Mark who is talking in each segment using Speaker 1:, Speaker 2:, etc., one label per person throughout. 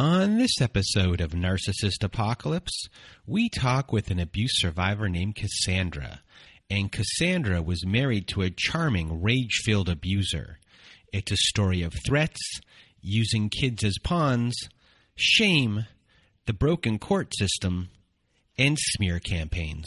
Speaker 1: On this episode of Narcissist Apocalypse, we talk with an abuse survivor named Cassandra. And Cassandra was married to a charming, rage filled abuser. It's a story of threats, using kids as pawns, shame, the broken court system, and smear campaigns.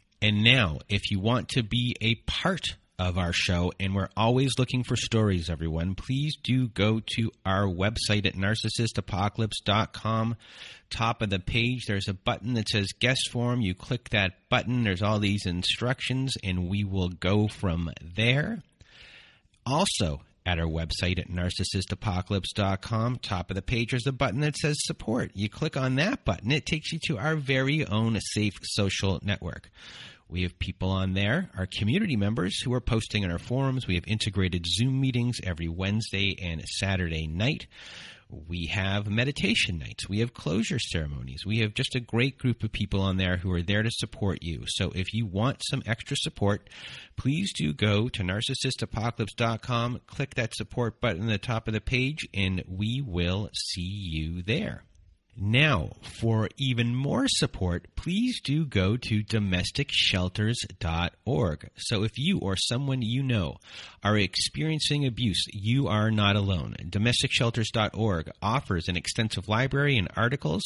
Speaker 1: And now, if you want to be a part of our show, and we're always looking for stories, everyone. Please do go to our website at narcissistapocalypse.com. Top of the page, there's a button that says guest form. You click that button, there's all these instructions, and we will go from there. Also, at our website at narcissistapocalypse.com. Top of the page, there's a button that says support. You click on that button, it takes you to our very own safe social network. We have people on there, our community members who are posting in our forums. We have integrated Zoom meetings every Wednesday and Saturday night. We have meditation nights. We have closure ceremonies. We have just a great group of people on there who are there to support you. So if you want some extra support, please do go to narcissistapocalypse.com, click that support button at the top of the page, and we will see you there. Now, for even more support, please do go to domesticshelters.org. So, if you or someone you know are experiencing abuse, you are not alone. Domesticshelters.org offers an extensive library and articles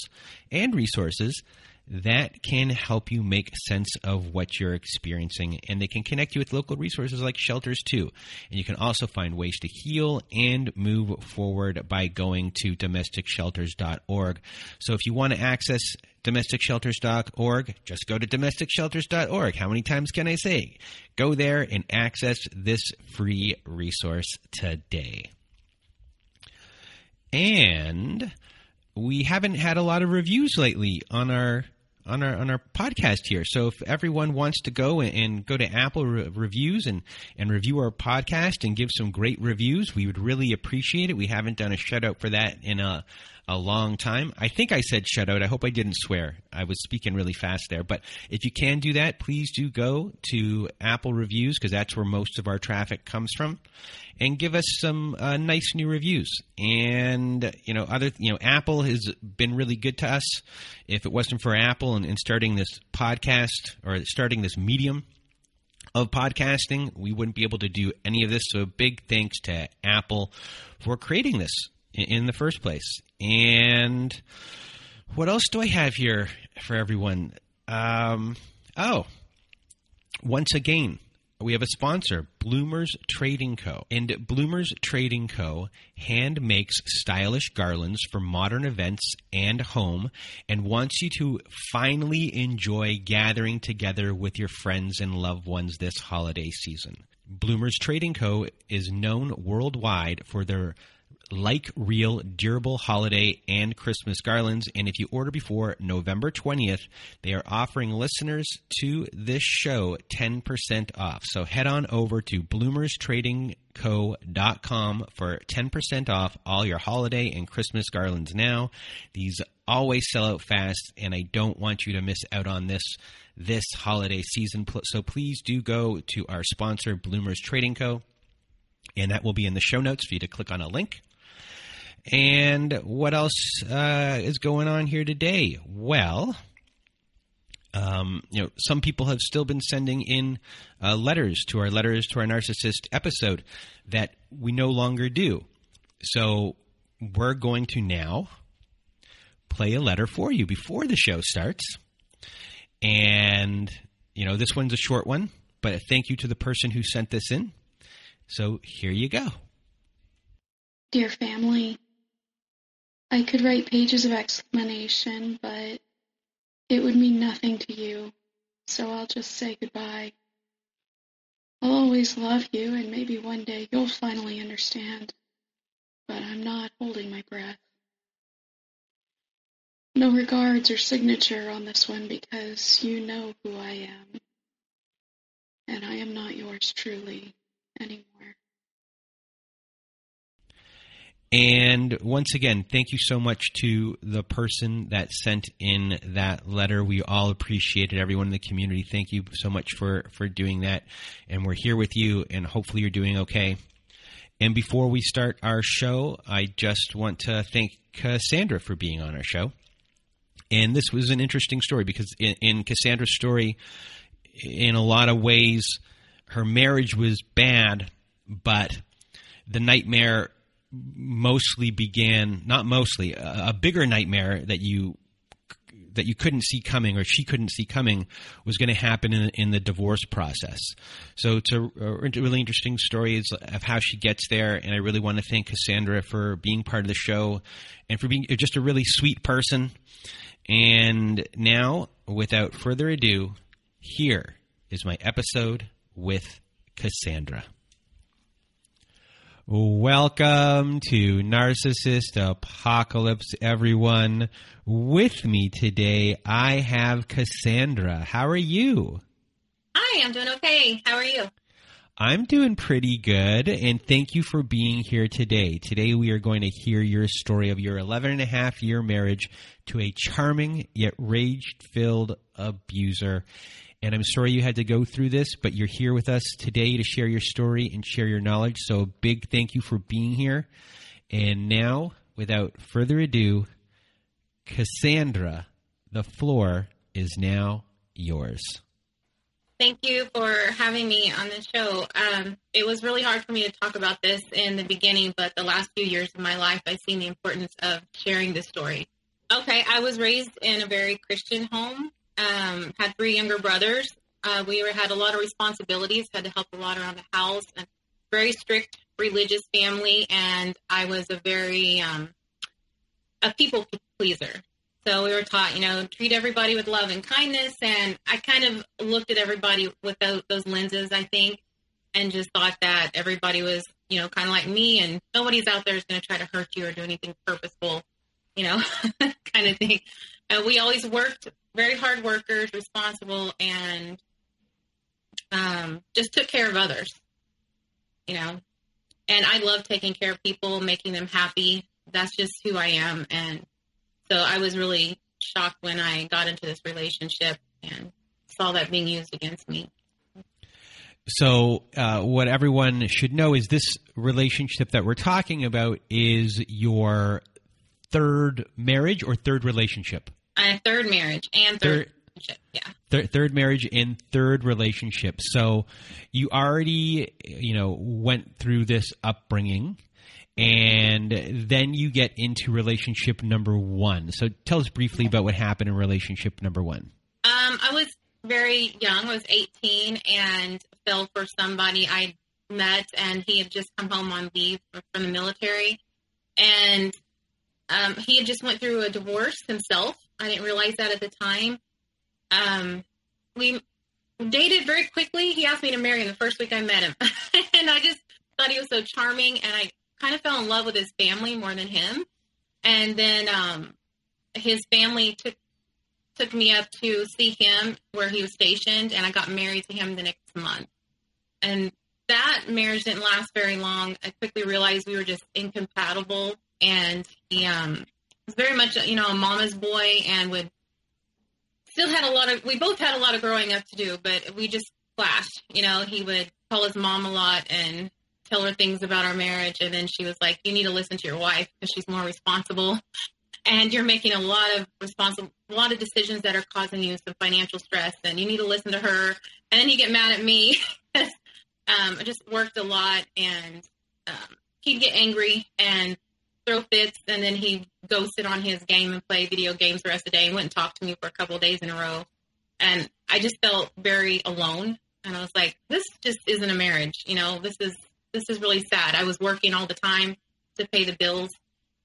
Speaker 1: and resources that can help you make sense of what you're experiencing and they can connect you with local resources like shelters too. And you can also find ways to heal and move forward by going to domesticshelters.org so if you want to access domesticshelters.org just go to domesticshelters.org how many times can i say? Go there and access this free resource today. And we haven't had a lot of reviews lately on our on our on our podcast here. So if everyone wants to go and, and go to Apple re- reviews and and review our podcast and give some great reviews, we would really appreciate it. We haven't done a shout out for that in a a long time. I think I said shout out. I hope I didn't swear. I was speaking really fast there. But if you can do that, please do go to Apple reviews because that's where most of our traffic comes from and give us some uh, nice new reviews. And you know, other you know, Apple has been really good to us. If it wasn't for Apple and, and starting this podcast or starting this medium of podcasting, we wouldn't be able to do any of this. So, big thanks to Apple for creating this in the first place. And what else do I have here for everyone? Um, oh, once again, we have a sponsor, Bloomers Trading Co. And Bloomers Trading Co. hand makes stylish garlands for modern events and home and wants you to finally enjoy gathering together with your friends and loved ones this holiday season. Bloomers Trading Co. is known worldwide for their like real durable holiday and Christmas garlands. And if you order before November 20th, they are offering listeners to this show 10% off. So head on over to bloomerstradingco.com for 10% off all your holiday and Christmas garlands now. These always sell out fast, and I don't want you to miss out on this this holiday season. So please do go to our sponsor, Bloomers Trading Co. And that will be in the show notes for you to click on a link. And what else uh, is going on here today? Well, um, you know, some people have still been sending in uh, letters to our letters to our narcissist episode that we no longer do. So we're going to now play a letter for you before the show starts. And, you know, this one's a short one, but thank you to the person who sent this in. So here you go.
Speaker 2: Dear family, I could write pages of explanation, but it would mean nothing to you, so I'll just say goodbye. I'll always love you, and maybe one day you'll finally understand, but I'm not holding my breath. No regards or signature on this one because you know who I am, and I am not yours truly anymore.
Speaker 1: And once again, thank you so much to the person that sent in that letter. We all appreciate it. Everyone in the community, thank you so much for, for doing that. And we're here with you, and hopefully you're doing okay. And before we start our show, I just want to thank Cassandra for being on our show. And this was an interesting story because in, in Cassandra's story, in a lot of ways, her marriage was bad, but the nightmare mostly began not mostly a, a bigger nightmare that you that you couldn't see coming or she couldn't see coming was going to happen in, in the divorce process. So it's a, a, really interesting story of how she gets there, and I really want to thank Cassandra for being part of the show and for being just a really sweet person. And now, without further ado, here is my episode with Cassandra. Welcome to Narcissist Apocalypse, everyone. With me today, I have Cassandra. How are you?
Speaker 3: Hi, I'm doing okay. How are you?
Speaker 1: I'm doing pretty good, and thank you for being here today. Today, we are going to hear your story of your 11 and a half year marriage to a charming yet rage filled abuser. And I'm sorry you had to go through this, but you're here with us today to share your story and share your knowledge. So, a big thank you for being here. And now, without further ado, Cassandra, the floor is now yours.
Speaker 3: Thank you for having me on the show. Um, it was really hard for me to talk about this in the beginning, but the last few years of my life, I've seen the importance of sharing this story. Okay, I was raised in a very Christian home um, had three younger brothers. Uh, we were, had a lot of responsibilities, had to help a lot around the house, and very strict religious family. And I was a very um, a people pleaser. So we were taught, you know, treat everybody with love and kindness. And I kind of looked at everybody with those, those lenses, I think, and just thought that everybody was, you know, kind of like me, and nobody's out there is going to try to hurt you or do anything purposeful, you know, kind of thing. Uh, we always worked very hard workers, responsible, and um, just took care of others. You know, and I love taking care of people, making them happy. That's just who I am, and so I was really shocked when I got into this relationship and saw that being used against me.
Speaker 1: So, uh, what everyone should know is this relationship that we're talking about is your third marriage or third relationship?
Speaker 3: A third marriage and third, third yeah.
Speaker 1: Third, third marriage and third relationship. So you already, you know, went through this upbringing and then you get into relationship number one. So tell us briefly about what happened in relationship number one.
Speaker 3: Um, I was very young. I was 18 and fell for somebody I met, and he had just come home on leave from the military, and um, he had just went through a divorce himself, I didn't realize that at the time. Um, we dated very quickly. He asked me to marry him the first week I met him, and I just thought he was so charming, and I kind of fell in love with his family more than him. And then um, his family took took me up to see him where he was stationed, and I got married to him the next month. And that marriage didn't last very long. I quickly realized we were just incompatible, and he um, very much you know a mama's boy and would still had a lot of we both had a lot of growing up to do but we just clashed you know. He would call his mom a lot and tell her things about our marriage and then she was like you need to listen to your wife because she's more responsible. And you're making a lot of responsible a lot of decisions that are causing you some financial stress and you need to listen to her and then you get mad at me um, I just worked a lot and um, he'd get angry and throw fits, and then he'd go sit on his game and play video games the rest of the day and wouldn't talk to me for a couple days in a row. And I just felt very alone. And I was like, this just isn't a marriage. You know, this is this is really sad. I was working all the time to pay the bills.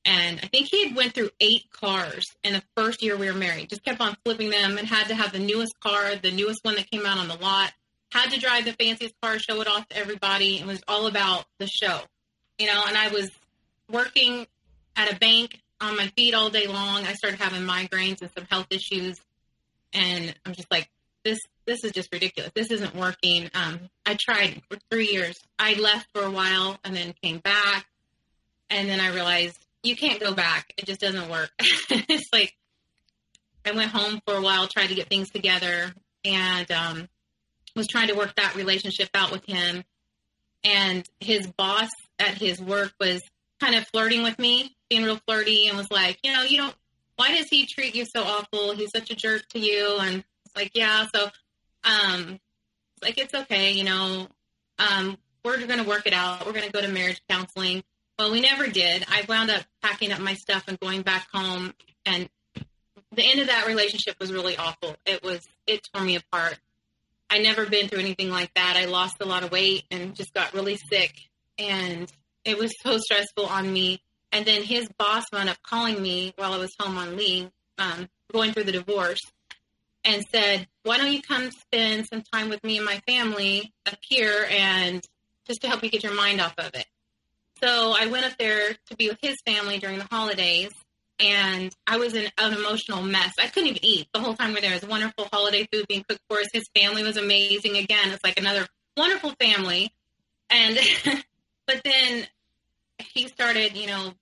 Speaker 3: And I think he had went through eight cars in the first year we were married. Just kept on flipping them and had to have the newest car, the newest one that came out on the lot. Had to drive the fanciest car, show it off to everybody. It was all about the show, you know. And I was working at a bank on my feet all day long. I started having migraines and some health issues, and I'm just like, this this is just ridiculous. This isn't working. Um, I tried for three years. I left for a while and then came back, and then I realized you can't go back. It just doesn't work. it's like I went home for a while, tried to get things together, and um, was trying to work that relationship out with him. And his boss at his work was kind of flirting with me, being real flirty, and was like, you know, you don't. Why does he treat you so awful? He's such a jerk to you, and it's like, yeah. So, um, like it's okay, you know. Um, we're going to work it out. We're going to go to marriage counseling. Well, we never did. I wound up packing up my stuff and going back home, and the end of that relationship was really awful. It was it tore me apart. I never been through anything like that. I lost a lot of weight and just got really sick, and it was so stressful on me. And then his boss wound up calling me while I was home on leave, um, going through the divorce, and said, "Why don't you come spend some time with me and my family up here, and just to help you get your mind off of it." So I went up there to be with his family during the holidays, and I was in an emotional mess. I couldn't even eat the whole time we were there. It was wonderful holiday food being cooked for us. His family was amazing. Again, it's like another wonderful family. And but then he started, you know,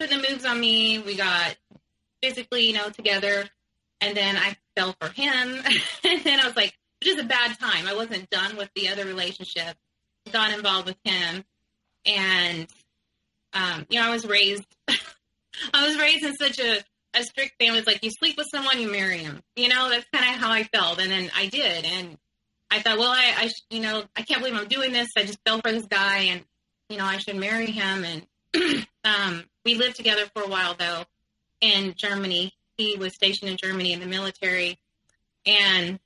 Speaker 3: putting the moves on me. We got physically, you know, together, and then I fell for him. and then I was like, was a bad time. I wasn't done with the other relationship. Got involved with him, and um, you know, I was raised. I was raised in such a, a strict family. It's like you sleep with someone, you marry him. You know, that's kind of how I felt, and then I did, and I thought, well, I, I, you know, I can't believe I'm doing this. I just fell for this guy, and you know, I should marry him. And um, we lived together for a while, though, in Germany. He was stationed in Germany in the military, and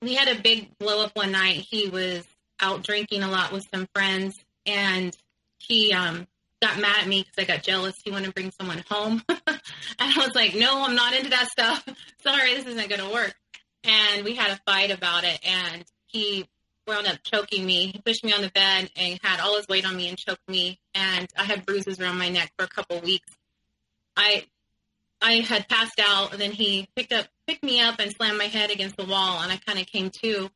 Speaker 3: we had a big blow up one night. He was out drinking a lot with some friends, and he um, got mad at me because I got jealous. He wanted to bring someone home. and I was like, no, I'm not into that stuff. Sorry, this isn't going to work. And we had a fight about it. And he wound up choking me. He pushed me on the bed and had all his weight on me and choked me. And I had bruises around my neck for a couple weeks. I I had passed out, and then he picked up picked me up and slammed my head against the wall, and I kind of came to.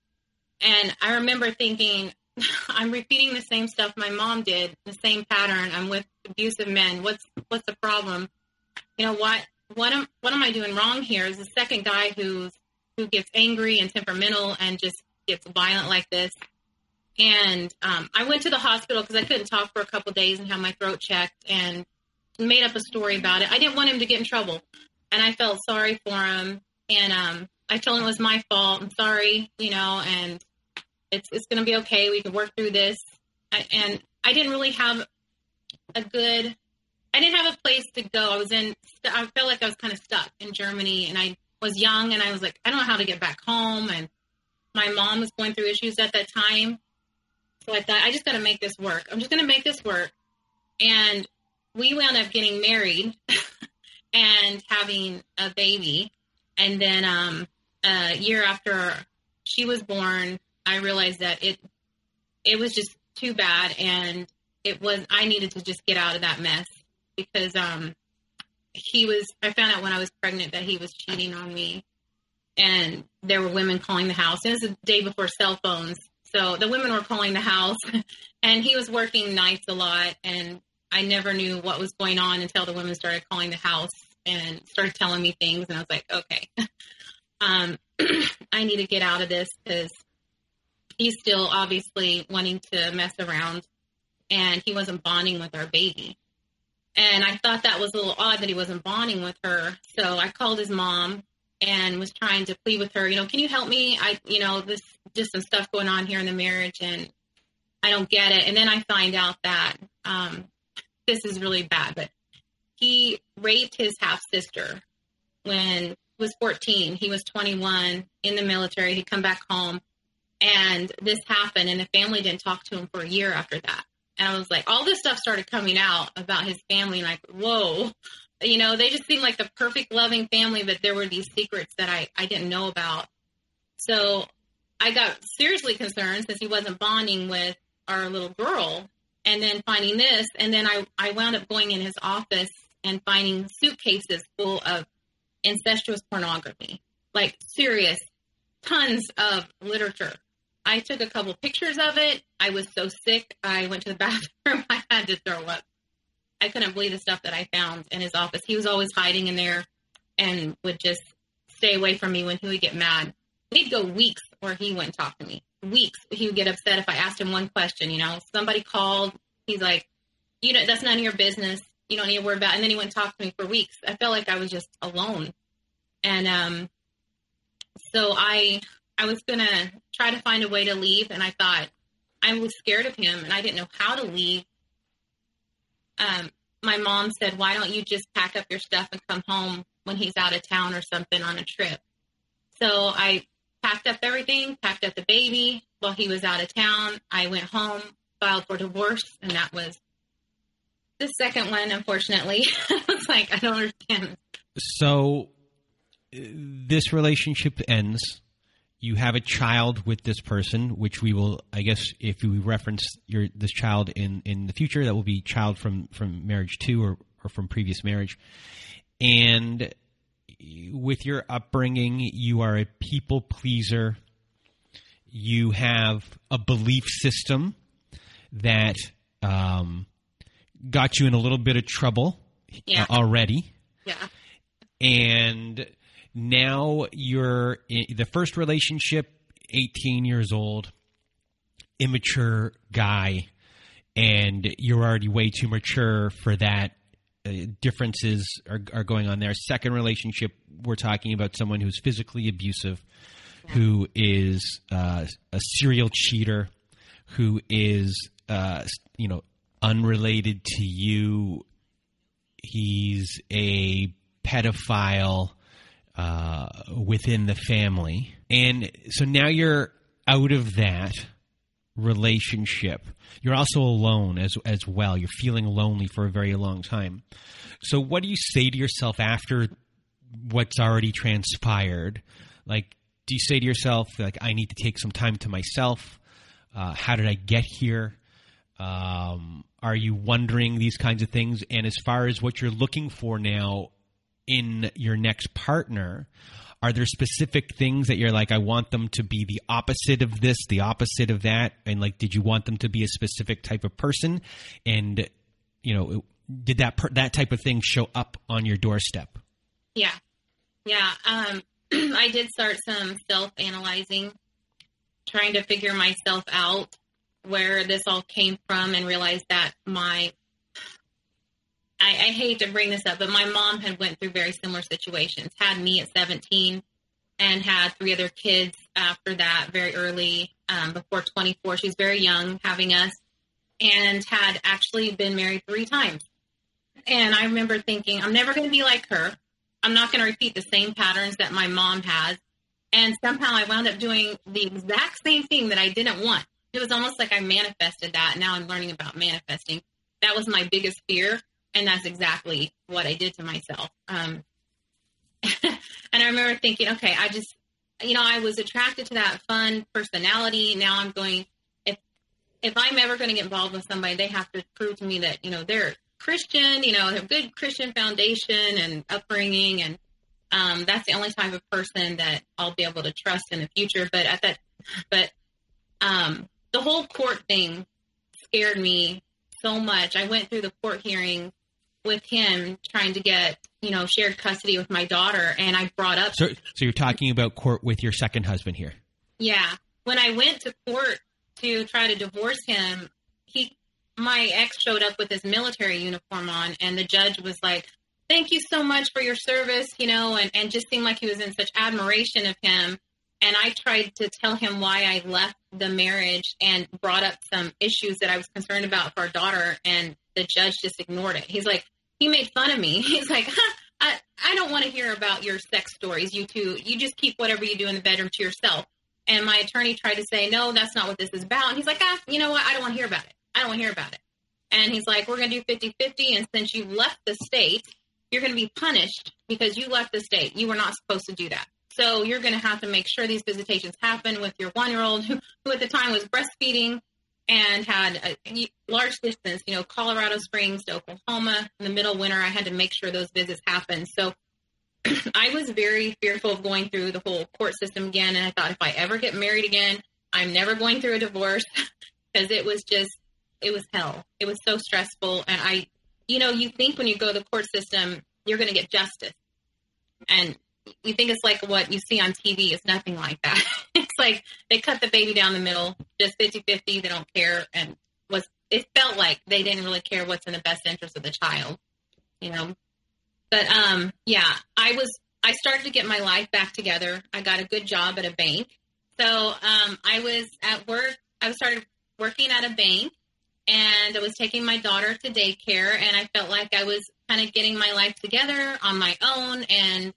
Speaker 3: And I remember thinking, I'm repeating the same stuff my mom did, the same pattern. I'm with abusive men. What's what's the problem? You know what? What am what am I doing wrong here? Is the second guy who's who gets angry and temperamental and just gets violent like this. And um, I went to the hospital because I couldn't talk for a couple days and have my throat checked and made up a story about it. I didn't want him to get in trouble, and I felt sorry for him. And um, I told him it was my fault. I'm sorry, you know, and it's it's going to be okay. We can work through this. I, and I didn't really have a good. I didn't have a place to go. I was in. I felt like I was kind of stuck in Germany, and I was young, and I was like, I don't know how to get back home, and my mom was going through issues at that time. So I thought, I just got to make this work. I'm just going to make this work. And we wound up getting married and having a baby. And then um, a year after she was born, I realized that it it was just too bad, and it was I needed to just get out of that mess because um, he was. I found out when I was pregnant that he was cheating on me, and there were women calling the house. It was the day before cell phones, so the women were calling the house, and he was working nights a lot, and I never knew what was going on until the women started calling the house and started telling me things, and I was like, okay, um, I need to get out of this because he's still obviously wanting to mess around, and he wasn't bonding with our baby. And I thought that was a little odd that he wasn't bonding with her. So I called his mom and was trying to plead with her, you know, can you help me? I, you know, this just some stuff going on here in the marriage and I don't get it. And then I find out that um, this is really bad, but he raped his half sister when he was 14. He was 21 in the military. He'd come back home and this happened and the family didn't talk to him for a year after that. And I was like, all this stuff started coming out about his family. Like, whoa, you know, they just seemed like the perfect loving family, but there were these secrets that I, I didn't know about. So I got seriously concerned since he wasn't bonding with our little girl and then finding this. And then I, I wound up going in his office and finding suitcases full of incestuous pornography, like serious tons of literature. I took a couple pictures of it. I was so sick. I went to the bathroom. I had to throw up. I couldn't believe the stuff that I found in his office. He was always hiding in there and would just stay away from me when he would get mad. He'd go weeks where he wouldn't talk to me. Weeks. He would get upset if I asked him one question. You know, somebody called. He's like, you know, that's none of your business. You don't need to worry about. It. And then he wouldn't talk to me for weeks. I felt like I was just alone. And um, so I I was gonna try to find a way to leave, and I thought I was scared of him, and I didn't know how to leave. Um, my mom said, "Why don't you just pack up your stuff and come home when he's out of town or something on a trip?" So I packed up everything, packed up the baby while he was out of town. I went home, filed for divorce, and that was the second one. Unfortunately, I was like, I don't understand.
Speaker 1: So this relationship ends. You have a child with this person, which we will, I guess, if we reference your this child in in the future, that will be child from from marriage two or or from previous marriage, and with your upbringing, you are a people pleaser. You have a belief system that um, got you in a little bit of trouble
Speaker 3: Yeah.
Speaker 1: already,
Speaker 3: Yeah.
Speaker 1: and now you're in the first relationship 18 years old immature guy and you're already way too mature for that uh, differences are, are going on there. Second relationship we're talking about someone who's physically abusive who is uh, a serial cheater who is uh, you know unrelated to you. He's a pedophile uh, within the family. And so now you're out of that relationship. You're also alone as as well. You're feeling lonely for a very long time. So what do you say to yourself after what's already transpired? Like do you say to yourself like I need to take some time to myself? Uh, how did I get here? Um, are you wondering these kinds of things? And as far as what you're looking for now in your next partner, are there specific things that you're like, I want them to be the opposite of this, the opposite of that? And like, did you want them to be a specific type of person? And, you know, did that, per- that type of thing show up on your doorstep?
Speaker 3: Yeah. Yeah. Um, I did start some self analyzing, trying to figure myself out where this all came from and realized that my I, I hate to bring this up, but my mom had went through very similar situations. Had me at 17 and had three other kids after that very early, um, before 24. She's very young having us and had actually been married three times. And I remember thinking, I'm never going to be like her. I'm not going to repeat the same patterns that my mom has. And somehow I wound up doing the exact same thing that I didn't want. It was almost like I manifested that. Now I'm learning about manifesting. That was my biggest fear. And that's exactly what I did to myself. Um, and I remember thinking, okay, I just, you know, I was attracted to that fun personality. Now I'm going, if, if I'm ever going to get involved with somebody, they have to prove to me that, you know, they're Christian, you know, have good Christian foundation and upbringing. And, um, that's the only type of person that I'll be able to trust in the future. But at that, but, um, the whole court thing scared me so much. I went through the court hearing with him trying to get, you know, shared custody with my daughter. And I brought up,
Speaker 1: So, so you're talking about court with your second husband here.
Speaker 3: yeah, when I went to court to try to divorce him, he, my ex showed up with his military uniform on, and the judge was like, thank you so much for your service, you know, and, and just seemed like he was in such admiration of him. And I tried to tell him why I left the marriage and brought up some issues that I was concerned about for our daughter, and the judge just ignored it. He's like, he made fun of me. He's like, huh, I, I don't want to hear about your sex stories. You two, you just keep whatever you do in the bedroom to yourself. And my attorney tried to say, no, that's not what this is about. And he's like, ah, you know what? I don't want to hear about it. I don't want to hear about it. And he's like, we're going to do 50 50. And since you left the state, you're going to be punished because you left the state. You were not supposed to do that. So you're going to have to make sure these visitations happen with your one year old who, who at the time was breastfeeding and had a large distance, you know, Colorado Springs to Oklahoma in the middle winter. I had to make sure those visits happened. So I was very fearful of going through the whole court system again. And I thought if I ever get married again, I'm never going through a divorce because it was just, it was hell. It was so stressful. And I, you know, you think when you go to the court system, you're going to get justice. And you think it's like what you see on TV. It's nothing like that. it's like they cut the baby down the middle, just 50 50. They don't care. And was, it felt like they didn't really care what's in the best interest of the child, you know? But, um, yeah, I was, I started to get my life back together. I got a good job at a bank. So, um, I was at work. I started working at a bank and I was taking my daughter to daycare and I felt like I was kind of getting my life together on my own and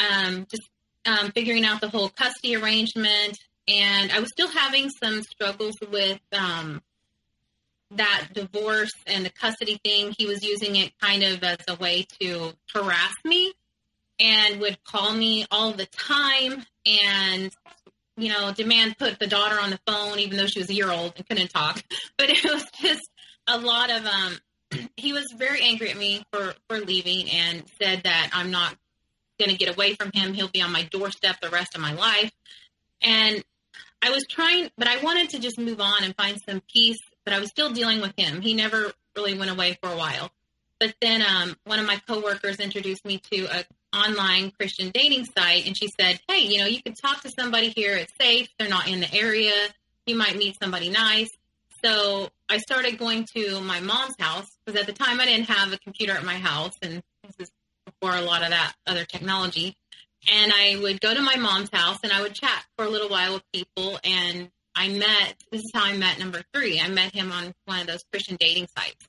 Speaker 3: um, just um, figuring out the whole custody arrangement. And I was still having some struggles with um, that divorce and the custody thing. He was using it kind of as a way to harass me and would call me all the time and you know demand put the daughter on the phone even though she was a year old and couldn't talk but it was just a lot of um he was very angry at me for for leaving and said that i'm not going to get away from him. He'll be on my doorstep the rest of my life. And I was trying, but I wanted to just move on and find some peace, but I was still dealing with him. He never really went away for a while. But then um, one of my coworkers introduced me to a online Christian dating site, and she said, "Hey, you know, you could talk to somebody here. It's safe. They're not in the area. You might meet somebody nice." So I started going to my mom's house because at the time I didn't have a computer at my house, and before a lot of that other technology. And I would go to my mom's house and I would chat for a little while with people. And I met, this is how I met number three. I met him on one of those Christian dating sites.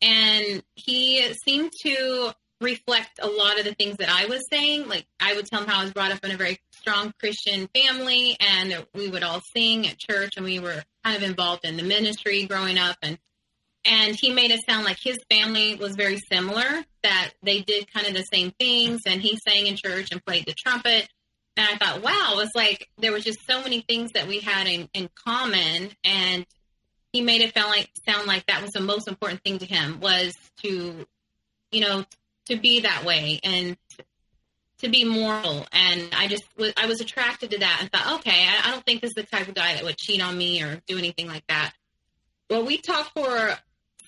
Speaker 3: And he seemed to reflect a lot of the things that I was saying. Like I would tell him how I was brought up in a very strong Christian family and we would all sing at church and we were kind of involved in the ministry growing up. And and he made it sound like his family was very similar that they did kind of the same things and he sang in church and played the trumpet. And i thought wow it was like there was just so many things that we had in, in common and he made it sound like sound like that was the most important thing to him was to you know to be that way and to be moral. And i just was i was attracted to that and thought okay I, I don't think this is the type of guy that would cheat on me or do anything like that. Well we talked for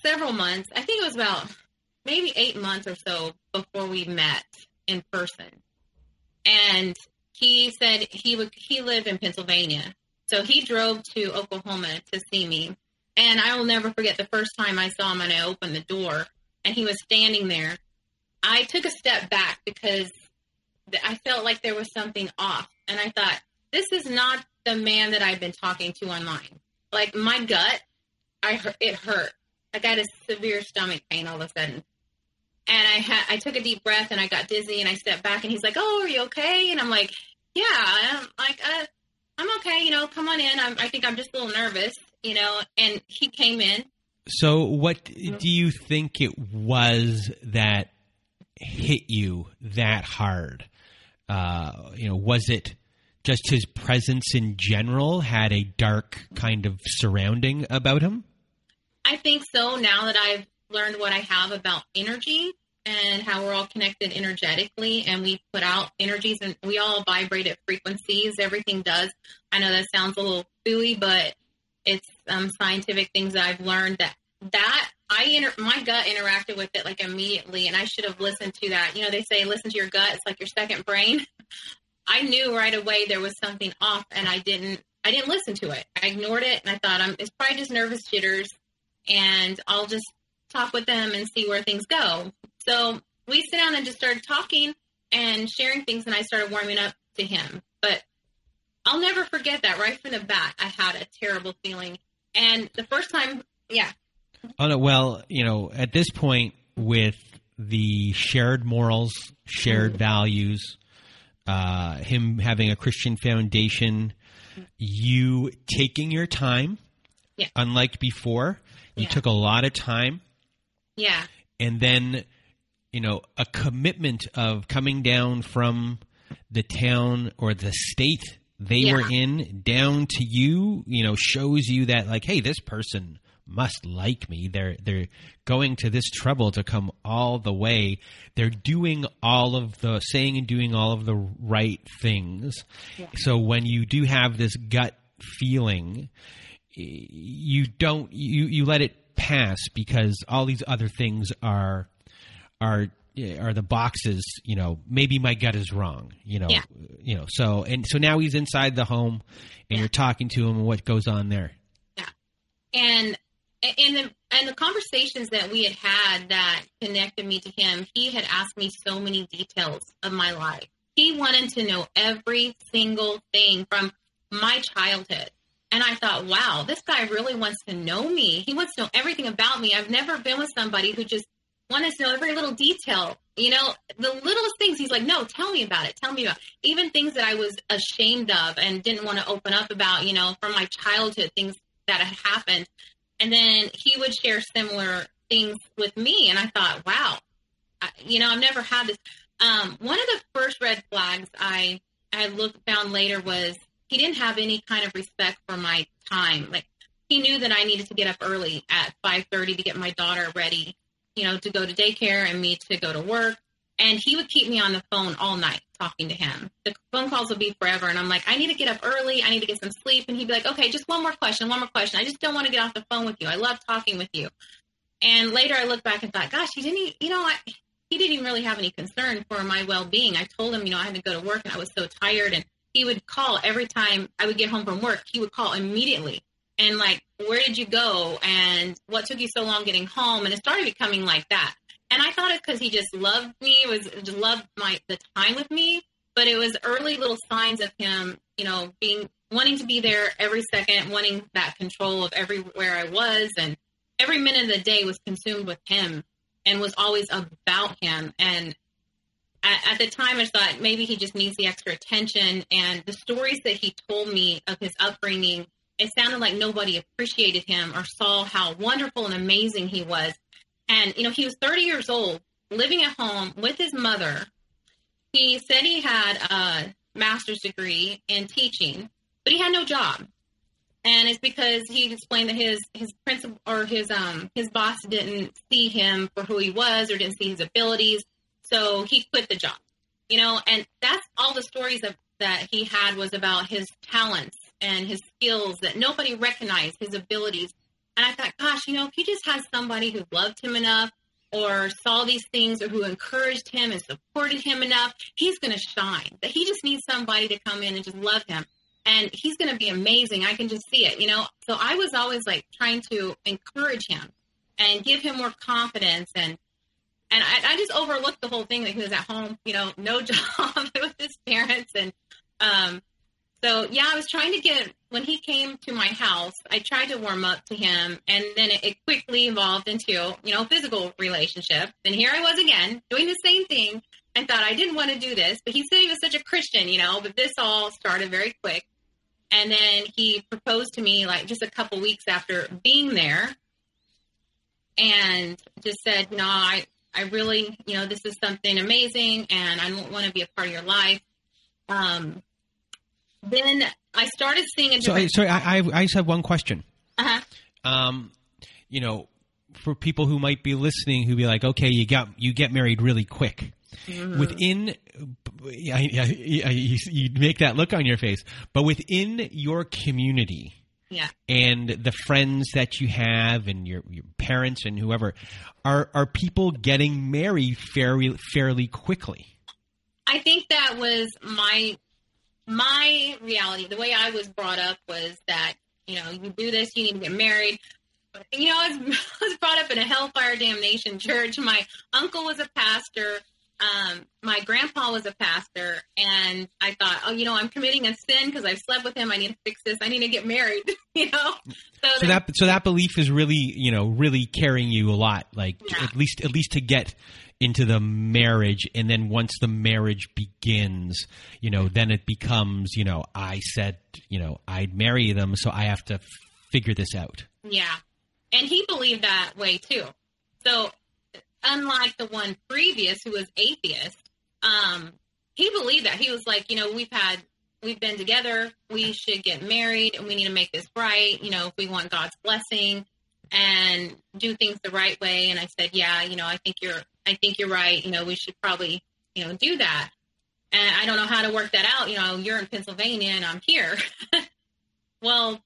Speaker 3: several months. I think it was about maybe eight months or so before we met in person. And he said he would he lived in Pennsylvania. So he drove to Oklahoma to see me. And I will never forget the first time I saw him and I opened the door and he was standing there. I took a step back because I felt like there was something off. And I thought, this is not the man that I've been talking to online. Like my gut, I it hurt. I got a severe stomach pain all of a sudden. And I had I took a deep breath and I got dizzy and I stepped back and he's like, "Oh, are you okay?" And I'm like, "Yeah, I'm like uh, I'm okay. You know, come on in. I'm, I think I'm just a little nervous, you know." And he came in.
Speaker 1: So, what do you think it was that hit you that hard? Uh, you know, was it just his presence in general had a dark kind of surrounding about him?
Speaker 3: I think so. Now that I've learned what I have about energy and how we're all connected energetically and we put out energies and we all vibrate at frequencies. Everything does. I know that sounds a little fooey, but it's um, scientific things that I've learned that that I inter- my gut interacted with it like immediately, and I should have listened to that. You know, they say listen to your gut; it's like your second brain. I knew right away there was something off, and I didn't. I didn't listen to it. I ignored it, and I thought, I'm, it's probably just nervous jitters and I'll just talk with them and see where things go. So we sit down and just started talking and sharing things, and I started warming up to him. But I'll never forget that right from the bat, I had a terrible feeling. And the first time, yeah.
Speaker 1: Oh no! Well, you know, at this point, with the shared morals, shared values, uh, him having a Christian foundation, you taking your time,
Speaker 3: Yeah.
Speaker 1: unlike before, you
Speaker 3: Yeah.
Speaker 1: took a lot of time,
Speaker 3: Yeah.
Speaker 1: and then you know a commitment of coming down from the town or the state they
Speaker 3: Yeah.
Speaker 1: were in down to you you know shows you that like hey this person must like me they're they're going to this trouble to come all the way they're doing all of the saying and doing all of the right things so when you do have this gut feeling you don't you you let it pass because all these other things are are are the boxes you know maybe my gut is wrong you know
Speaker 3: Yeah.
Speaker 1: you know so and so now he's inside the home and
Speaker 3: Yeah.
Speaker 1: you're talking to him and what goes on there yeah
Speaker 3: and in the and the conversations that we had had that connected me to him, he had asked me so many details of my life. He wanted to know every single thing from my childhood. And I thought, wow, this guy really wants to know me. He wants to know everything about me. I've never been with somebody who just wants to know every little detail. You know, the littlest things. He's like, no, tell me about it. Tell me about it. even things that I was ashamed of and didn't want to open up about. You know, from my childhood, things that had happened. And then he would share similar things with me, and I thought, wow, I, you know, I've never had this. Um, one of the first red flags I I looked found later was he didn't have any kind of respect for my time. Like he knew that I needed to get up early at five thirty to get my daughter ready, you know, to go to daycare and me to go to work. And he would keep me on the phone all night talking to him. The phone calls would be forever. And I'm like, I need to get up early. I need to get some sleep. And he'd be like, okay, just one more question, one more question. I just don't want to get off the phone with you. I love talking with you. And later I looked back and thought, gosh, he didn't, you know, I, he didn't even really have any concern for my well being. I told him, you know, I had to go to work and I was so tired. And he would call every time I would get home from work. He would call immediately and like, where did you go? And what took you so long getting home? And it started becoming like that. And I thought it because he just loved me, was just loved my the time with me. But it was early little signs of him, you know, being wanting to be there every second, wanting that control of everywhere I was, and every minute of the day was consumed with him and was always about him. And at, the time, I thought maybe he just needs the extra attention. And the stories that he told me of his upbringing, it sounded like nobody appreciated him or saw how wonderful and amazing he was. And, you know, he was 30 years old, living at home with his mother. He said he had a master's degree in teaching, but he had no job. And it's because he explained that his his principal or his um his boss didn't see him for who he was or didn't see his abilities, so he quit the job. You know, and that's all the stories of, that he had was about his talents and his skills that nobody recognized his abilities. And I thought, gosh, you know, if he just has somebody who loved him enough or saw these things or who encouraged him and supported him enough, he's going to shine. That he just needs somebody to come in and just love him. And he's going to be amazing. I can just see it, you know? So I was always like trying to encourage him and give him more confidence. And, and I, I just overlooked the whole thing that he was at home, you know, no job with his parents. And, um, so yeah, I was trying to get when he came to my house. I tried to warm up to him, and then it, it quickly evolved into you know physical relationship. And here I was again doing the same thing. I thought I didn't want to do this, but he said he was such a Christian, you know. But this all started very quick, and then he proposed to me like just a couple weeks after being there, and just said, "You know, I I really, you know, this is something amazing, and I don't want to be a part of your life." Um, then I started seeing a
Speaker 1: so I, sorry I, I i just have one question
Speaker 3: uh-huh.
Speaker 1: um you know for people who might be listening who be like okay you got you get married really quick
Speaker 3: Mm-hmm.
Speaker 1: within I, I, I, you, you make that look on your face but within your community
Speaker 3: Yeah.
Speaker 1: and the friends that you have and your, your parents and whoever are are people getting married fairly fairly quickly
Speaker 3: I think that was my my reality. The way I was brought up was that you know you do this, you need to get married. You know, I was, I was brought up in a hellfire damnation church. My uncle was a pastor. Um, my grandpa was a pastor, and I thought, oh, you know, I'm committing a sin because I've slept with him. I need to fix this. I need to get married. you know.
Speaker 1: So, so that so that belief is really you know really carrying you a lot. Like
Speaker 3: Yeah.
Speaker 1: at least at least to get into the marriage, and then once the marriage begins, you know, then it becomes you know I said you know I'd marry them, so I have to f- figure this out.
Speaker 3: Yeah. And he believed that way too. So unlike the one previous who was atheist, um, he believed that. He was like, you know, we've had we've been together, we should get married and we need to make this right, you know, if we want God's blessing and do things the right way. And I said, Yeah, you know, I think you're I think you're right, you know, we should probably, you know, do that. And I don't know how to work that out. You know, you're in Pennsylvania and I'm here. well,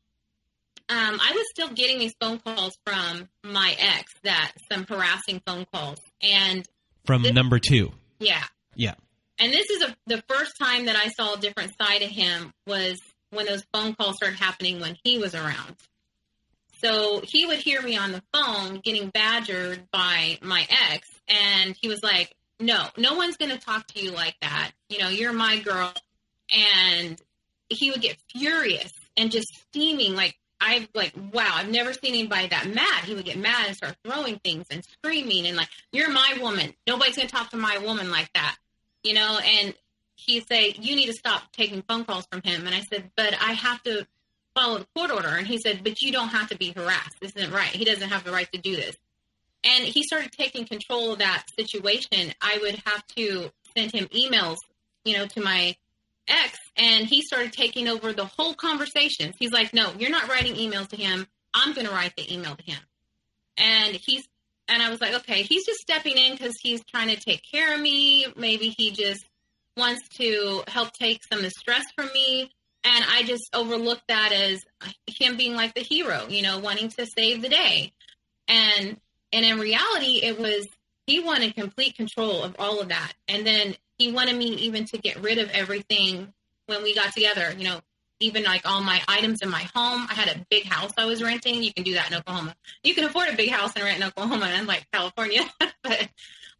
Speaker 3: um, I was still getting these phone calls from my ex that some harassing phone calls. And
Speaker 1: From
Speaker 3: This-
Speaker 1: number two,
Speaker 3: yeah.
Speaker 1: Yeah.
Speaker 3: And this is a, the first time that I saw a different side of him was when those phone calls started happening when he was around. So he would hear me on the phone getting badgered by my ex, and he was like, No, no one's going to talk to you like that. You know, you're my girl. And he would get furious and just steaming like, I like, wow, I've never seen anybody that mad. He would get mad and start throwing things and screaming and like, you're my woman. Nobody's going to talk to my woman like that, you know? And he'd say, you need to stop taking phone calls from him. And I said, but I have to follow the court order. And he said, but you don't have to be harassed. This isn't right. He doesn't have the right to do this. And he started taking control of that situation. I would have to send him emails, you know, to my ex, and he started taking over the whole conversations. He's like, no, you're not writing emails to him. I'm going to write the email to him. And he's, and I was like, okay, he's just stepping in because he's trying to take care of me. Maybe he just wants to help take some of the stress from me. And I just overlooked that as him being like the hero, you know, wanting to save the day. And and in reality, it was he wanted complete control of all of that. And then he wanted me even to get rid of everything when we got together, you know, even like all my items in my home. I had a big house I was renting. You can do that in Oklahoma. You can afford a big house and rent in Oklahoma, unlike California. but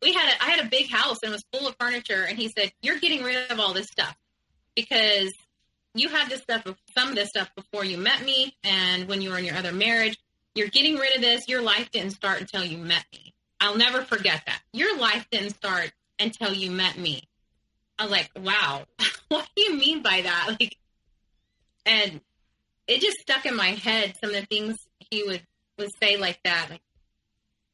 Speaker 3: we had a, I had a big house and it was full of furniture. And he said, "You're getting rid of all this stuff because you had this stuff, some of this stuff before you met me, and when you were in your other marriage. You're getting rid of this. Your life didn't start until you met me. I'll never forget that. Your life didn't start until you met me. I was like, wow, what do you mean by that? Like, and it just stuck in my head some of the things he would would say like that, like,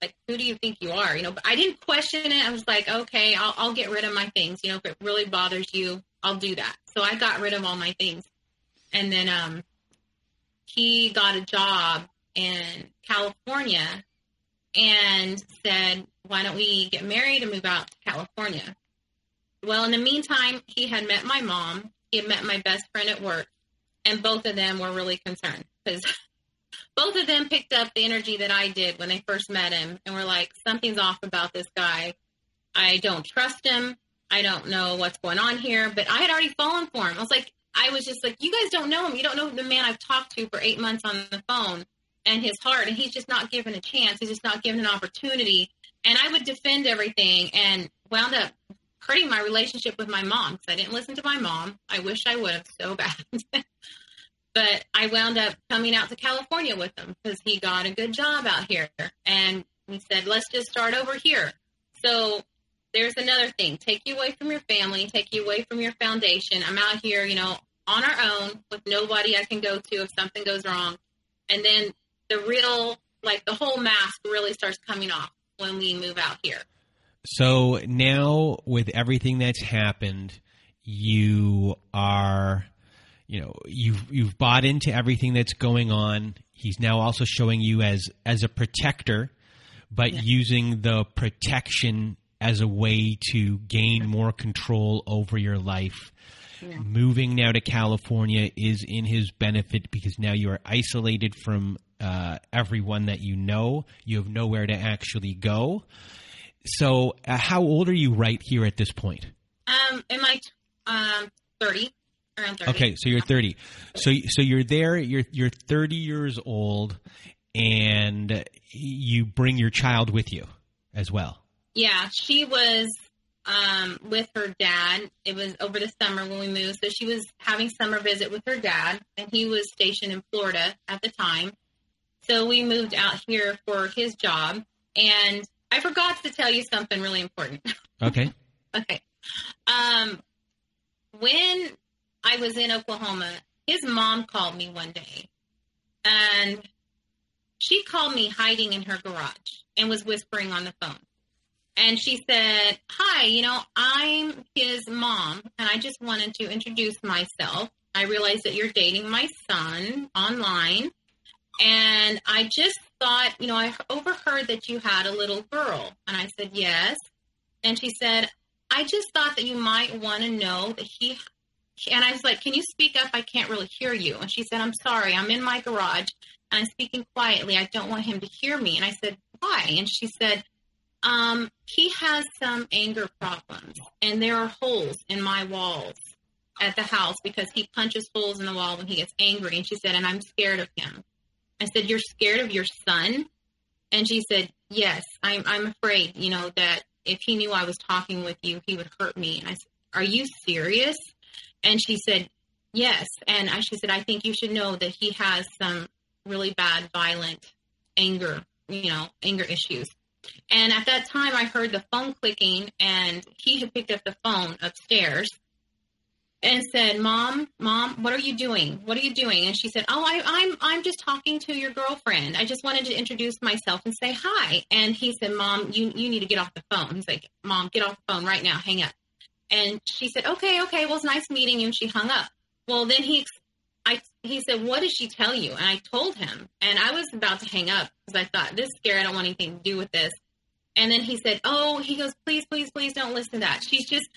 Speaker 3: like who do you think you are? You know, but I didn't question it. I was like, okay, I'll, I'll get rid of my things. You know, if it really bothers you, I'll do that. So I got rid of all my things, and then um, he got a job in California and said, why don't we get married and move out to California? Well, in the meantime, he had met my mom. He had met my best friend at work, and both of them were really concerned because both of them picked up the energy that I did when they first met him and were like, something's off about this guy. I don't trust him. I don't know what's going on here. But I had already fallen for him. I was like, I was just like, you guys don't know him. You don't know the man I've talked to for eight months on the phone and his heart. And he's just not given a chance. He's just not given an opportunity. And I would defend everything and wound up hurting my relationship with my mom because I didn't listen to my mom. I wish I would have so bad. but I wound up coming out to California with him because he got a good job out here. And he said, let's just start over here. So there's another thing take you away from your family, take you away from your foundation. I'm out here, you know, on our own with nobody I can go to if something goes wrong. And then the real, like the whole mask really starts coming off when we move out here.
Speaker 1: So now, with everything that's happened, you are, you know, you've you've bought into everything that's going on. He's now also showing you as as a protector, but
Speaker 3: Yeah.
Speaker 1: using the protection as a way to gain more control over your life.
Speaker 3: Yeah.
Speaker 1: Moving now to California is in his benefit because now you are isolated from uh, everyone that you know. You have nowhere to actually go. So, uh, how old are you right here at this point?
Speaker 3: Um, am I um, 30? Around 30.
Speaker 1: Okay, so you're 30. So so you're there. You're you're 30 years old, and you bring your child with you as well.
Speaker 3: Yeah, she was um, with her dad. It was over the summer when we moved. So she was having summer visit with her dad, and he was stationed in Florida at the time. So we moved out here for his job. And I forgot to tell you something really important.
Speaker 1: Okay.
Speaker 3: okay. Um, when I was in Oklahoma, his mom called me one day, and she called me hiding in her garage and was whispering on the phone. And she said, Hi, you know, I'm his mom, and I just wanted to introduce myself. I realize that you're dating my son online. And I just thought, you know, I overheard that you had a little girl. And I said, Yes. And she said, I just thought that you might want to know that he. And I was like, Can you speak up? I can't really hear you. And she said, I'm sorry. I'm in my garage and I'm speaking quietly. I don't want him to hear me. And I said, Why? And she said, um, he has some anger problems, and there are holes in my walls at the house because he punches holes in the wall when he gets angry. And she said, and I'm scared of him. I said, You're scared of your son? And she said, Yes, I'm, I'm afraid, you know, that if he knew I was talking with you, he would hurt me. And I said, Are you serious? And she said, Yes. And I, she said, I think you should know that he has some really bad, violent anger, you know, anger issues. And at that time, I heard the phone clicking, and he had picked up the phone upstairs and said, "Mom, Mom, what are you doing? What are you doing?" And she said, "Oh, I, I'm I'm just talking to your girlfriend. I just wanted to introduce myself and say hi." And he said, "Mom, you you need to get off the phone." He's like, "Mom, get off the phone right now. Hang up." And she said, "Okay, okay. Well, it's nice meeting you." And she hung up. Well, then he I he said, "What did she tell you?" And I told him, and I was about to hang up because I thought this is scary. I don't want anything to do with this. And then he said, "Oh," he goes, "Please, please, please don't listen to that. She's just,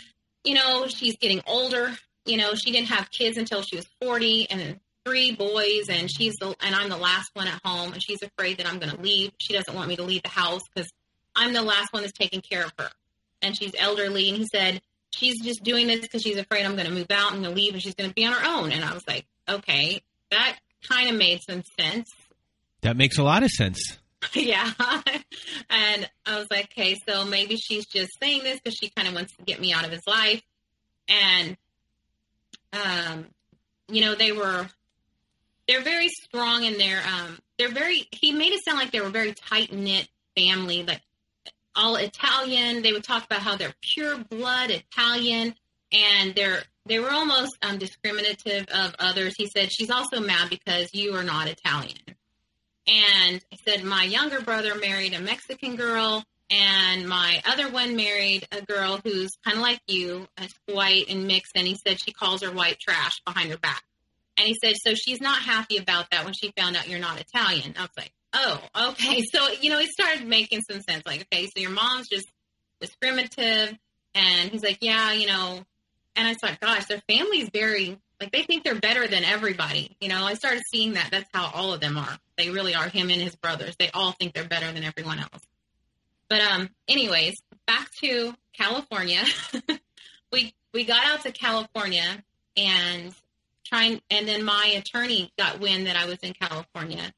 Speaker 3: you know, she's getting older. You know, she didn't have kids until she was forty, and three boys, and she's the and I'm the last one at home, and she's afraid that I'm going to leave. She doesn't want me to leave the house because I'm the last one that's taking care of her, and she's elderly." And he said, "She's just doing this because she's afraid I'm going to move out and going to leave, and she's going to be on her own." And I was like, "Okay, that kind of made some sense."
Speaker 1: That makes a lot of sense.
Speaker 3: yeah. and I was like, okay, so maybe she's just saying this because she kind of wants to get me out of his life. And, um, you know, they were, they're very strong in their, um, they're very, he made it sound like they were very tight knit family, like all Italian. They would talk about how they're pure blood Italian and they're, they were almost um, discriminative of others. He said, she's also mad because you are not Italian. And he said, My younger brother married a Mexican girl, and my other one married a girl who's kind of like you, white and mixed. And he said she calls her white trash behind her back. And he said, So she's not happy about that when she found out you're not Italian. I was like, Oh, okay. So, you know, it started making some sense. Like, okay, so your mom's just discriminative. And he's like, Yeah, you know. And I thought, Gosh, their family's very like they think they're better than everybody. You know, I started seeing that. That's how all of them are. They really are. Him and his brothers. They all think they're better than everyone else. But um, anyways, back to California. we we got out to California and trying, and then my attorney got wind that I was in California,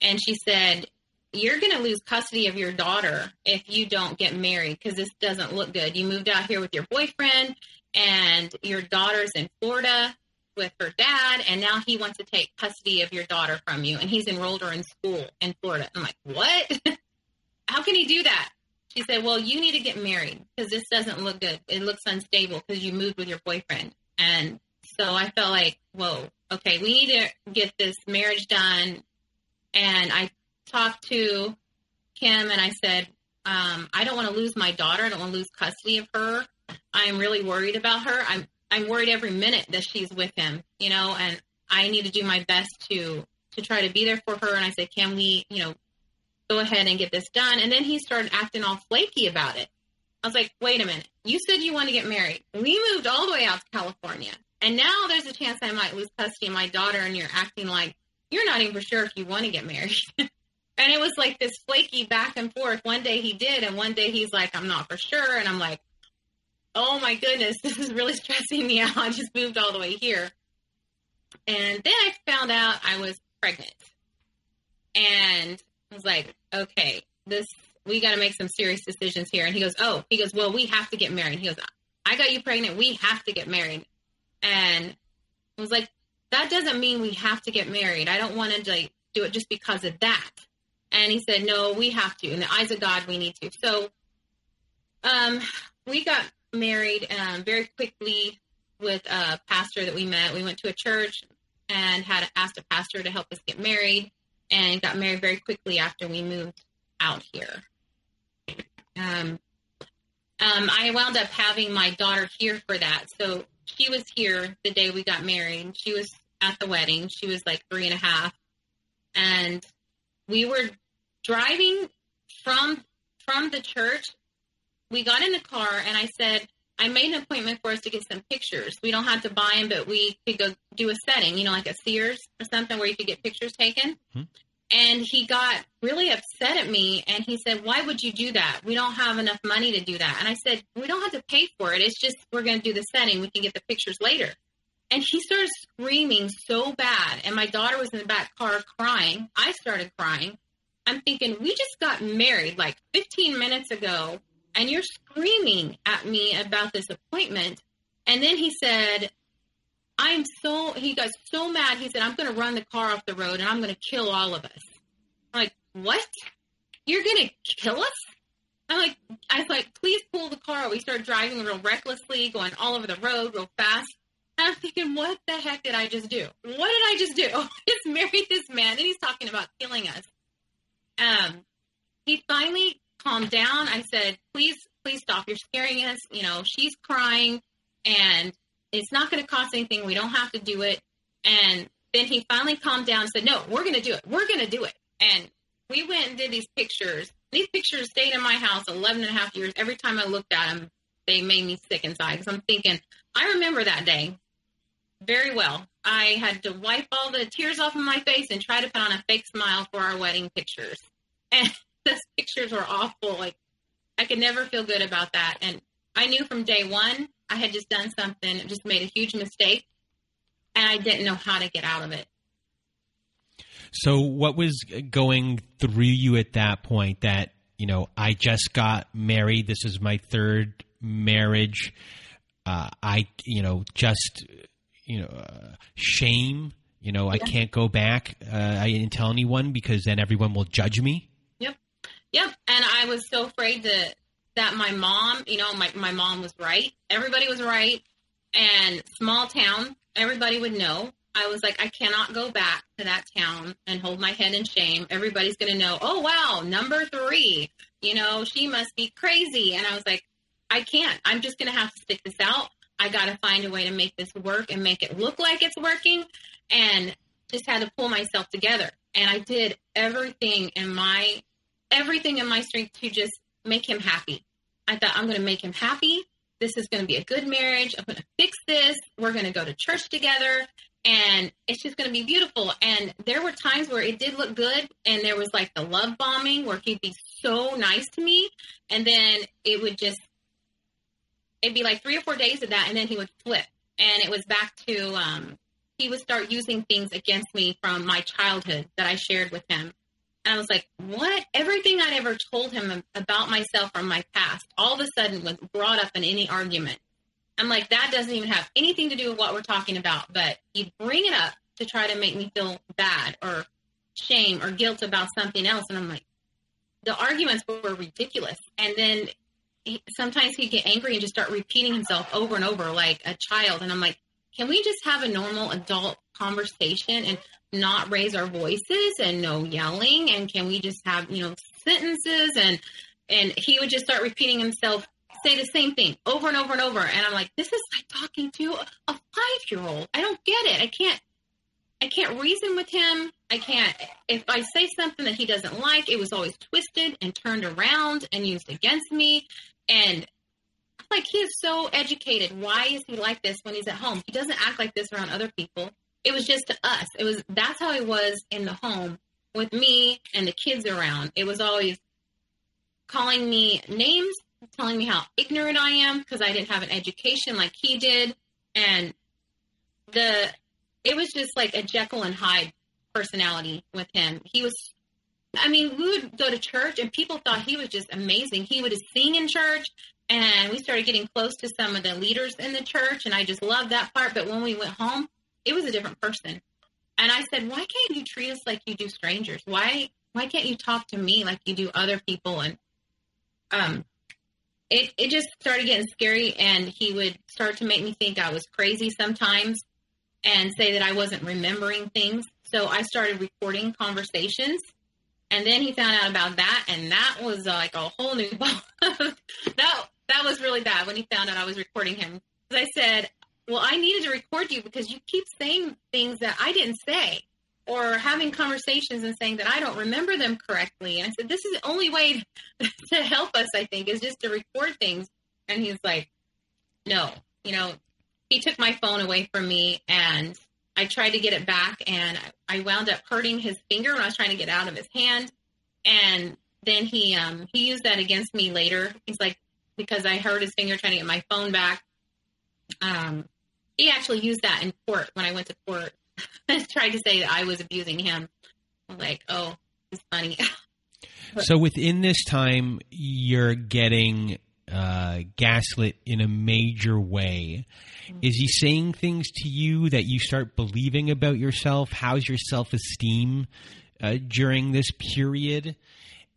Speaker 3: and she said, "You're going to lose custody of your daughter if you don't get married because this doesn't look good. You moved out here with your boyfriend." And your daughter's in Florida with her dad, and now he wants to take custody of your daughter from you, and he's enrolled her in school in Florida. I'm like, what? How can he do that? She said, well, you need to get married because this doesn't look good. It looks unstable because you moved with your boyfriend. And so I felt like, whoa, okay, we need to get this marriage done. And I talked to Kim and I said, um, I don't want to lose my daughter. I don't want to lose custody of her. I'm really worried about her. I'm I'm worried every minute that she's with him, you know, and I need to do my best to to try to be there for her. And I said, can we, you know, go ahead and get this done? And then he started acting all flaky about it. I was like, wait a minute, you said you want to get married. We moved all the way out to California, and now there's a chance I might lose custody of my daughter, and you're acting like you're not even for sure if you want to get married. and it was like this flaky back and forth. One day he did, and one day he's like, I'm not for sure, and I'm like, oh my goodness, this is really stressing me out. I just moved all the way here. And then I found out I was pregnant. And I was like, okay, this we got to make some serious decisions here. And he goes, oh, he goes, well, we have to get married. He goes, I got you pregnant. We have to get married. And I was like, that doesn't mean we have to get married. I don't want to like do it just because of that. And he said, no, we have to. In the eyes of God, we need to. So, um, we got married um, very quickly with a pastor that we met. We went to a church and had asked a pastor to help us get married and got married very quickly after we moved out here. Um, um, I wound up having my daughter here for that. So she was here the day we got married. She was at the wedding. She was like three and a half. And we were driving from from the church. We got in the car and I said, I made an appointment for us to get some pictures. We don't have to buy them, but we could go do a setting, you know, like a Sears or something where you could get pictures taken. Hmm. And he got really upset at me and he said, Why would you do that? We don't have enough money to do that. And I said, We don't have to pay for it. It's just we're going to do the setting. We can get the pictures later. And he started screaming so bad. And my daughter was in the back car crying. I started crying. I'm thinking, We just got married like 15 minutes ago and you're screaming at me about this appointment. And then he said, I'm so, he got so mad. He said, I'm going to run the car off the road and I'm going to kill all of us. I'm like, what? You're going to kill us? I'm like, I was like, please pull the car. We started driving real recklessly, going all over the road real fast. And I'm thinking, what the heck did I just do? What did I just do? Just married this man and he's talking about killing us. Um, he finally calm down. I said, please, please stop. You're scaring us. You know, she's crying and it's not going to cost anything. We don't have to do it. And then he finally calmed down and said, no, we're going to do it. We're going to do it. And we went and did these pictures. These pictures stayed in my house 11 and a half years. Every time I looked at them, they made me sick inside because I'm thinking, I remember that day very well. I had to wipe all the tears off of my face and try to put on a fake smile for our wedding pictures. And those pictures were awful. Like I could never feel good about that. And I knew from day one I had just done something, just made a huge mistake, and I didn't know how to get out of it.
Speaker 1: So, what was going through you at that point? That you know, I just got married. This is my third marriage. Uh, I, you know, just you know, uh, shame. You know, yeah. I can't go back. Uh, I didn't tell anyone because then everyone will judge me.
Speaker 3: Yep. And I was so afraid that that my mom, you know, my, my mom was right. Everybody was right. And small town, everybody would know. I was like, I cannot go back to that town and hold my head in shame. Everybody's going to know, oh, wow, number three, you know, she must be crazy. And I was like, I can't. I'm just going to have to stick this out. I got to find a way to make this work and make it look like it's working. And just had to pull myself together. And I did everything in my everything in my strength to just make him happy. I thought I'm going to make him happy. This is going to be a good marriage. I'm going to fix this. We're going to go to church together and it's just going to be beautiful. And there were times where it did look good, and there was like the love bombing where he'd be so nice to me, and then it would just it'd be like three or four days of that, and then he would flip, and it was back to um, he would start using things against me from my childhood that I shared with him, and I was like, what? Everything I'd ever told him about myself from my past all of a sudden was brought up in any argument. I'm like, that doesn't even have anything to do with what we're talking about, but he'd bring it up to try to make me feel bad or shame or guilt about something else. And I'm like, the arguments were ridiculous. And then he, sometimes he'd get angry and just start repeating himself over and over like a child. And I'm like, can we just have a normal adult conversation and not raise our voices and no yelling? And can we just have you know sentences? And and he would just start repeating himself say the same thing over and over and over. And i'm like this is like talking to a five year old i don't get it. I can't i can't reason with him. I can't if i say something that he doesn't like it was always twisted and turned around and used against me. And like he is so educated. Why is he like this when he's at home? He doesn't act like this around other people it was just to us. It was that's how it was in the home with me and the kids around. It was always calling me names, telling me how ignorant I am because I didn't have an education like he did, and the it was just like a Jekyll and Hyde personality with him. He was I mean, we would go to church and people thought he was just amazing. He would sing in church and we started getting close to some of the leaders in the church and I just loved that part. But when we went home, it was a different person. And I said, why can't you treat us like you do strangers? Why, why can't you talk to me like you do other people? And, um, it, it just started getting scary and he would start to make me think I was crazy sometimes and say that I wasn't remembering things. So I started recording conversations and then he found out about that, and that was like a whole new ball. that that was really bad when he found out I was recording him. Because I said, "Well, I needed to record you because you keep saying things that I didn't say, or having conversations and saying that I don't remember them correctly." And I said, "This is the only way to help us. I think is just to record things." And he's like, "No, you know." He took my phone away from me and I tried to get it back and I wound up hurting his finger when I was trying to get out of his hand. And then he um he used that against me later. He's like because I hurt his finger trying to get my phone back. Um he actually used that in court when I went to court. tried to say that I was abusing him. I'm like, oh, it's funny.
Speaker 1: so within this time you're getting uh, gaslit in a major way. Is he saying things to you that you start believing about yourself? How's your self esteem uh, during this period?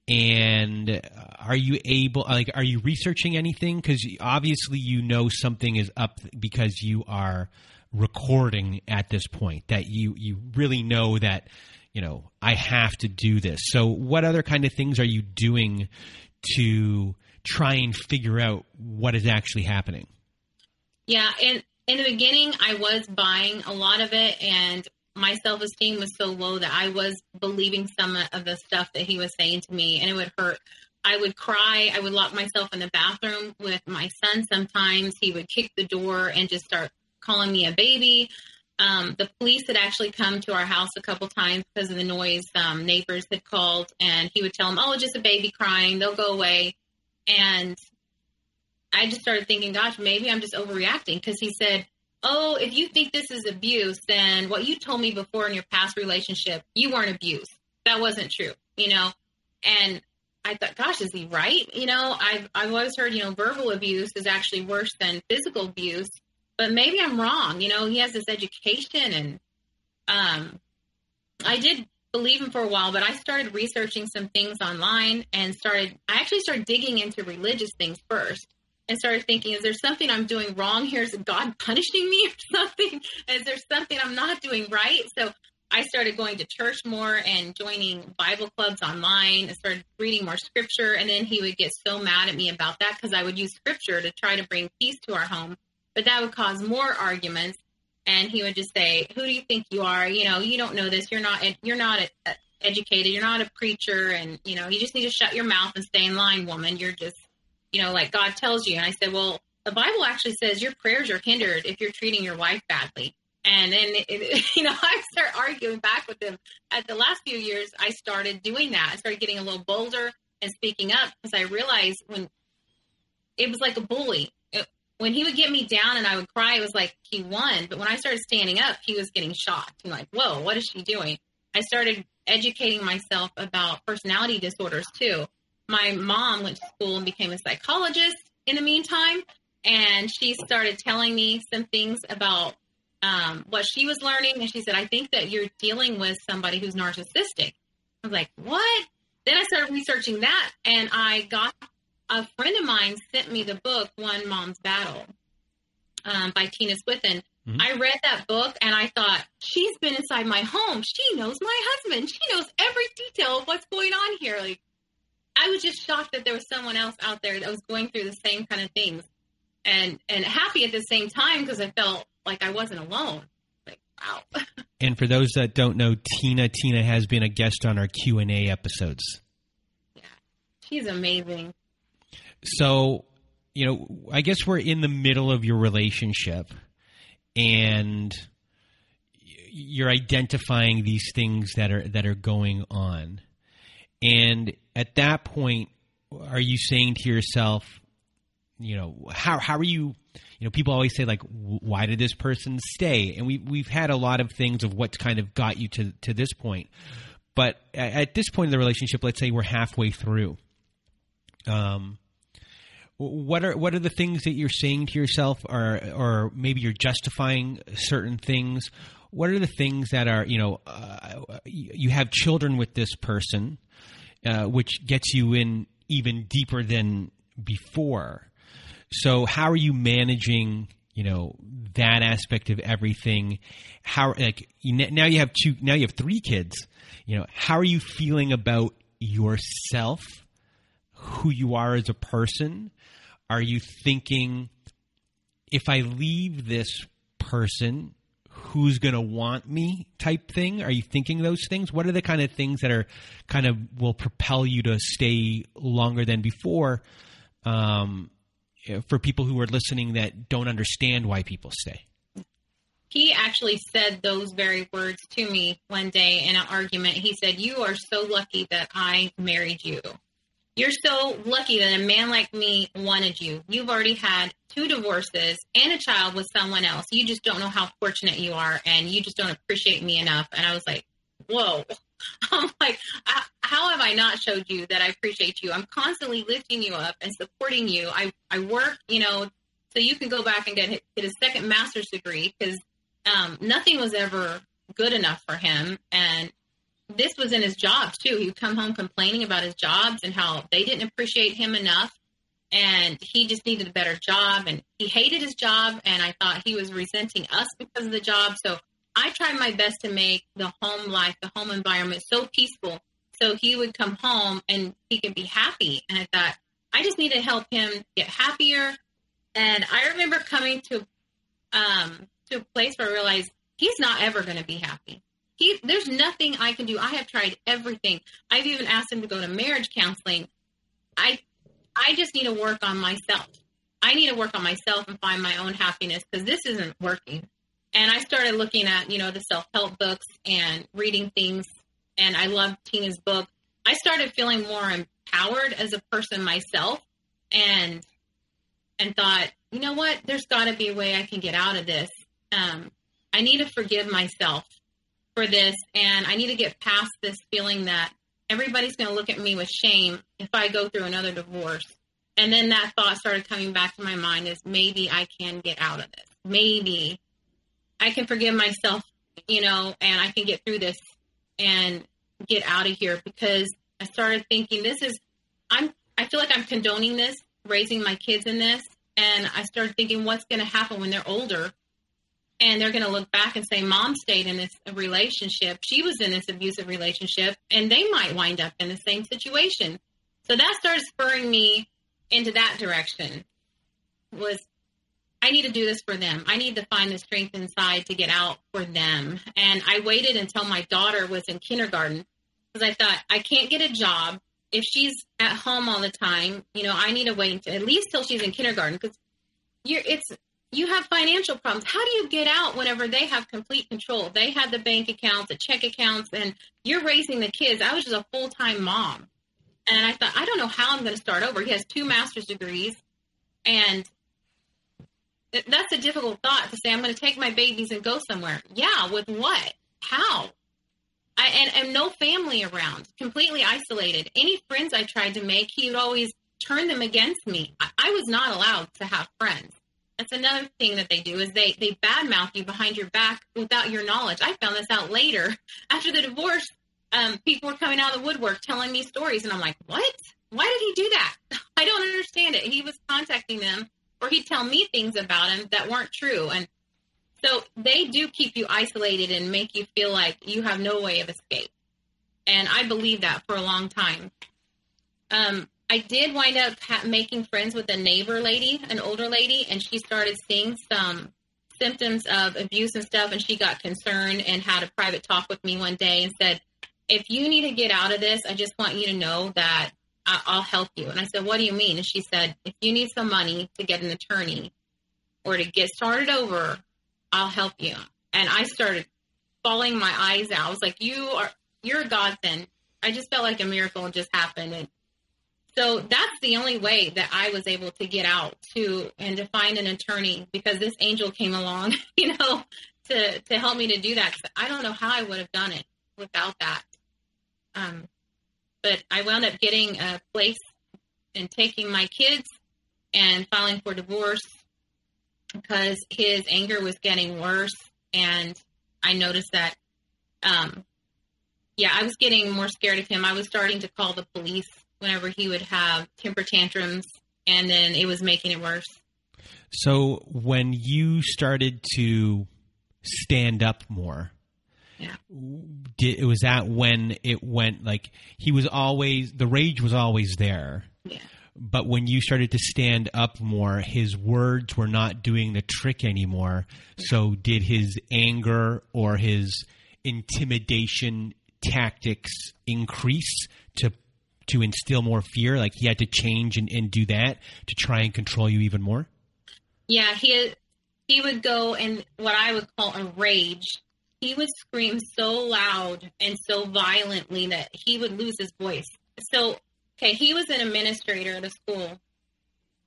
Speaker 1: And are you able, like, are you researching anything? Because obviously you know something is up because you are recording at this point. That you you really know that you know I have to do this. So, what other kind of things are you doing to try and figure out what is actually happening.
Speaker 3: Yeah, and in the beginning, I was buying a lot of it, and my self esteem was so low that I was believing some of the stuff that he was saying to me, and it would hurt. I would cry. I would lock myself in the bathroom with my son. Sometimes he would kick the door and just start calling me a baby. Um, the police had actually come to our house a couple times because of the noise. Um, neighbors had called, and he would tell them, "Oh, just a baby crying. They'll go away." And I just started thinking, gosh, maybe I'm just overreacting because he said, Oh, if you think this is abuse, then what you told me before in your past relationship, you weren't abused. That wasn't true, you know? And I thought, gosh, is he right? You know, I've, I've always heard, you know, verbal abuse is actually worse than physical abuse, but maybe I'm wrong. You know, he has this education and, um, I did believe him for a while, but I started researching some things online and started, I actually started digging into religious things first and started thinking, is there something I'm doing wrong here? Is God punishing me or something? Is there something I'm not doing right? So I started going to church more and joining Bible clubs online and started reading more scripture. And then he would get so mad at me about that because I would use scripture to try to bring peace to our home. But that would cause more arguments and he would just say, "Who do you think you are? You know, you don't know this. You're not. You're not a, a educated. You're not a preacher, and you know, you just need to shut your mouth and stay in line, woman. You're just, you know, like God tells you." And I said, "Well, the Bible actually says your prayers are hindered if you're treating your wife badly." And then, you know, I start arguing back with him. At the last few years, I started doing that. I started getting a little bolder and speaking up because I realized when it was like a bully when he would get me down and I would cry, it was like he won. But when I started standing up, he was getting shocked. I'm like, whoa, what is she doing? I started educating myself about personality disorders too. My mom went to school and became a psychologist in the meantime. And she started telling me some things about um, what she was learning. And she said, I think that you're dealing with somebody who's narcissistic. I was like, what? Then I started researching that and I got a friend of mine sent me the book One Mom's Battle um, by Tina Swithin. Mm-hmm. I read that book and I thought, she's been inside my home. She knows my husband. She knows every detail of what's going on here. Like, I was just shocked that there was someone else out there that was going through the same kind of things, and and happy at the same time because I felt like I wasn't alone. Like, wow.
Speaker 1: and for those that don't know, Tina, Tina has been a guest on our Q and A episodes.
Speaker 3: Yeah, she's amazing
Speaker 1: so you know i guess we're in the middle of your relationship and you're identifying these things that are that are going on and at that point are you saying to yourself you know how how are you you know people always say like why did this person stay and we we've had a lot of things of what's kind of got you to to this point but at this point in the relationship, let's say we're halfway through. Um, what are what are the things that you're saying to yourself, or or maybe you're justifying certain things? What are the things that are you know uh, you have children with this person, uh, which gets you in even deeper than before. So how are you managing you know that aspect of everything? How like now you have two now you have three kids. You know how are you feeling about yourself? Who you are as a person? Are you thinking, if I leave this person, who's going to want me type thing? Are you thinking those things? What are the kind of things that are kind of will propel you to stay longer than before? Um, for people who are listening that don't understand why people stay.
Speaker 3: He actually said those very words to me one day in an argument. He said, You are so lucky that I married you. You're so lucky that a man like me wanted you. You've already had two divorces and a child with someone else. You just don't know how fortunate you are, and you just don't appreciate me enough. And I was like, whoa. I'm like, how have I not showed you that I appreciate you? I'm constantly lifting you up and supporting you. I, I work, you know, so you can go back and get, get a second master's degree because um, nothing was ever good enough for him. And this was in his jobs too. He would come home complaining about his jobs and how they didn't appreciate him enough. And he just needed a better job. And he hated his job. And I thought he was resenting us because of the job. So I tried my best to make the home life, the home environment so peaceful. So he would come home and he could be happy. And I thought, I just need to help him get happier. And I remember coming to um, to a place where I realized he's not ever going to be happy he there's nothing I can do. I have tried everything. I've even asked him to go to marriage counseling. I I just need to work on myself. I need to work on myself and find my own happiness because this isn't working. And I started looking at, you know, the self-help books and reading things and I love Tina's book. I started feeling more empowered as a person myself and and thought, you know what, there's got to be a way I can get out of this. Um, I need to forgive myself for this and I need to get past this feeling that everybody's going to look at me with shame if I go through another divorce. And then that thought started coming back to my mind is maybe I can get out of this. Maybe I can forgive myself, you know, and I can get through this and get out of here because I started thinking this is I'm I feel like I'm condoning this, raising my kids in this, and I started thinking what's going to happen when they're older and they're going to look back and say mom stayed in this relationship. She was in this abusive relationship and they might wind up in the same situation. So that started spurring me into that direction was i need to do this for them. I need to find the strength inside to get out for them. And i waited until my daughter was in kindergarten because i thought i can't get a job. If she's at home all the time you know i need to wait at least till she's in kindergarten because you're, it's you have financial problems. How do you get out whenever they have complete control? They have the bank accounts, the check accounts, and you're raising the kids. I was just a full time mom. And I thought, I don't know how I'm going to start over. He has two master's degrees. And that's a difficult thought to say, I'm going to take my babies and go somewhere. Yeah, with what? How? I, and, and no family around, completely isolated. Any friends I tried to make, he would always turn them against me. I, I was not allowed to have friends. That's another thing that they do is they they badmouth you behind your back without your knowledge. I found this out later after the divorce. Um, people were coming out of the woodwork telling me stories, and I'm like, what? Why did he do that? I don't understand it. He was contacting them, or he'd tell me things about him that weren't true, and so they do keep you isolated and make you feel like you have no way of escape. And I believe that for a long time. Um, I did wind up ha- making friends with a neighbor lady, an older lady, and she started seeing some symptoms of abuse and stuff. And she got concerned and had a private talk with me one day and said, If you need to get out of this, I just want you to know that I- I'll help you. And I said, What do you mean? And she said, If you need some money to get an attorney or to get started over, I'll help you. And I started falling my eyes out. I was like, You are, you're a godsend. I just felt like a miracle just happened. And so that's the only way that I was able to get out to and to find an attorney because this angel came along, you know, to to help me to do that. I don't know how I would have done it without that. Um, but I wound up getting a place and taking my kids and filing for divorce because his anger was getting worse. And I noticed that, um, yeah, I was getting more scared of him. I was starting to call the police whenever he would have temper tantrums, and then it was making it worse.
Speaker 1: So when you started to stand up more,
Speaker 3: Yeah.
Speaker 1: did, was that when it went like he was always the rage was always there,
Speaker 3: Yeah.
Speaker 1: but when you started to stand up more, his words were not doing the trick anymore. So did his anger or his intimidation tactics increase to to instill more fear? Like he had to change and, and do that to try and control you even more?
Speaker 3: Yeah, he he would go in what I would call a rage. He would scream so loud and so violently that he would lose his voice. So, okay, he was an administrator at a school,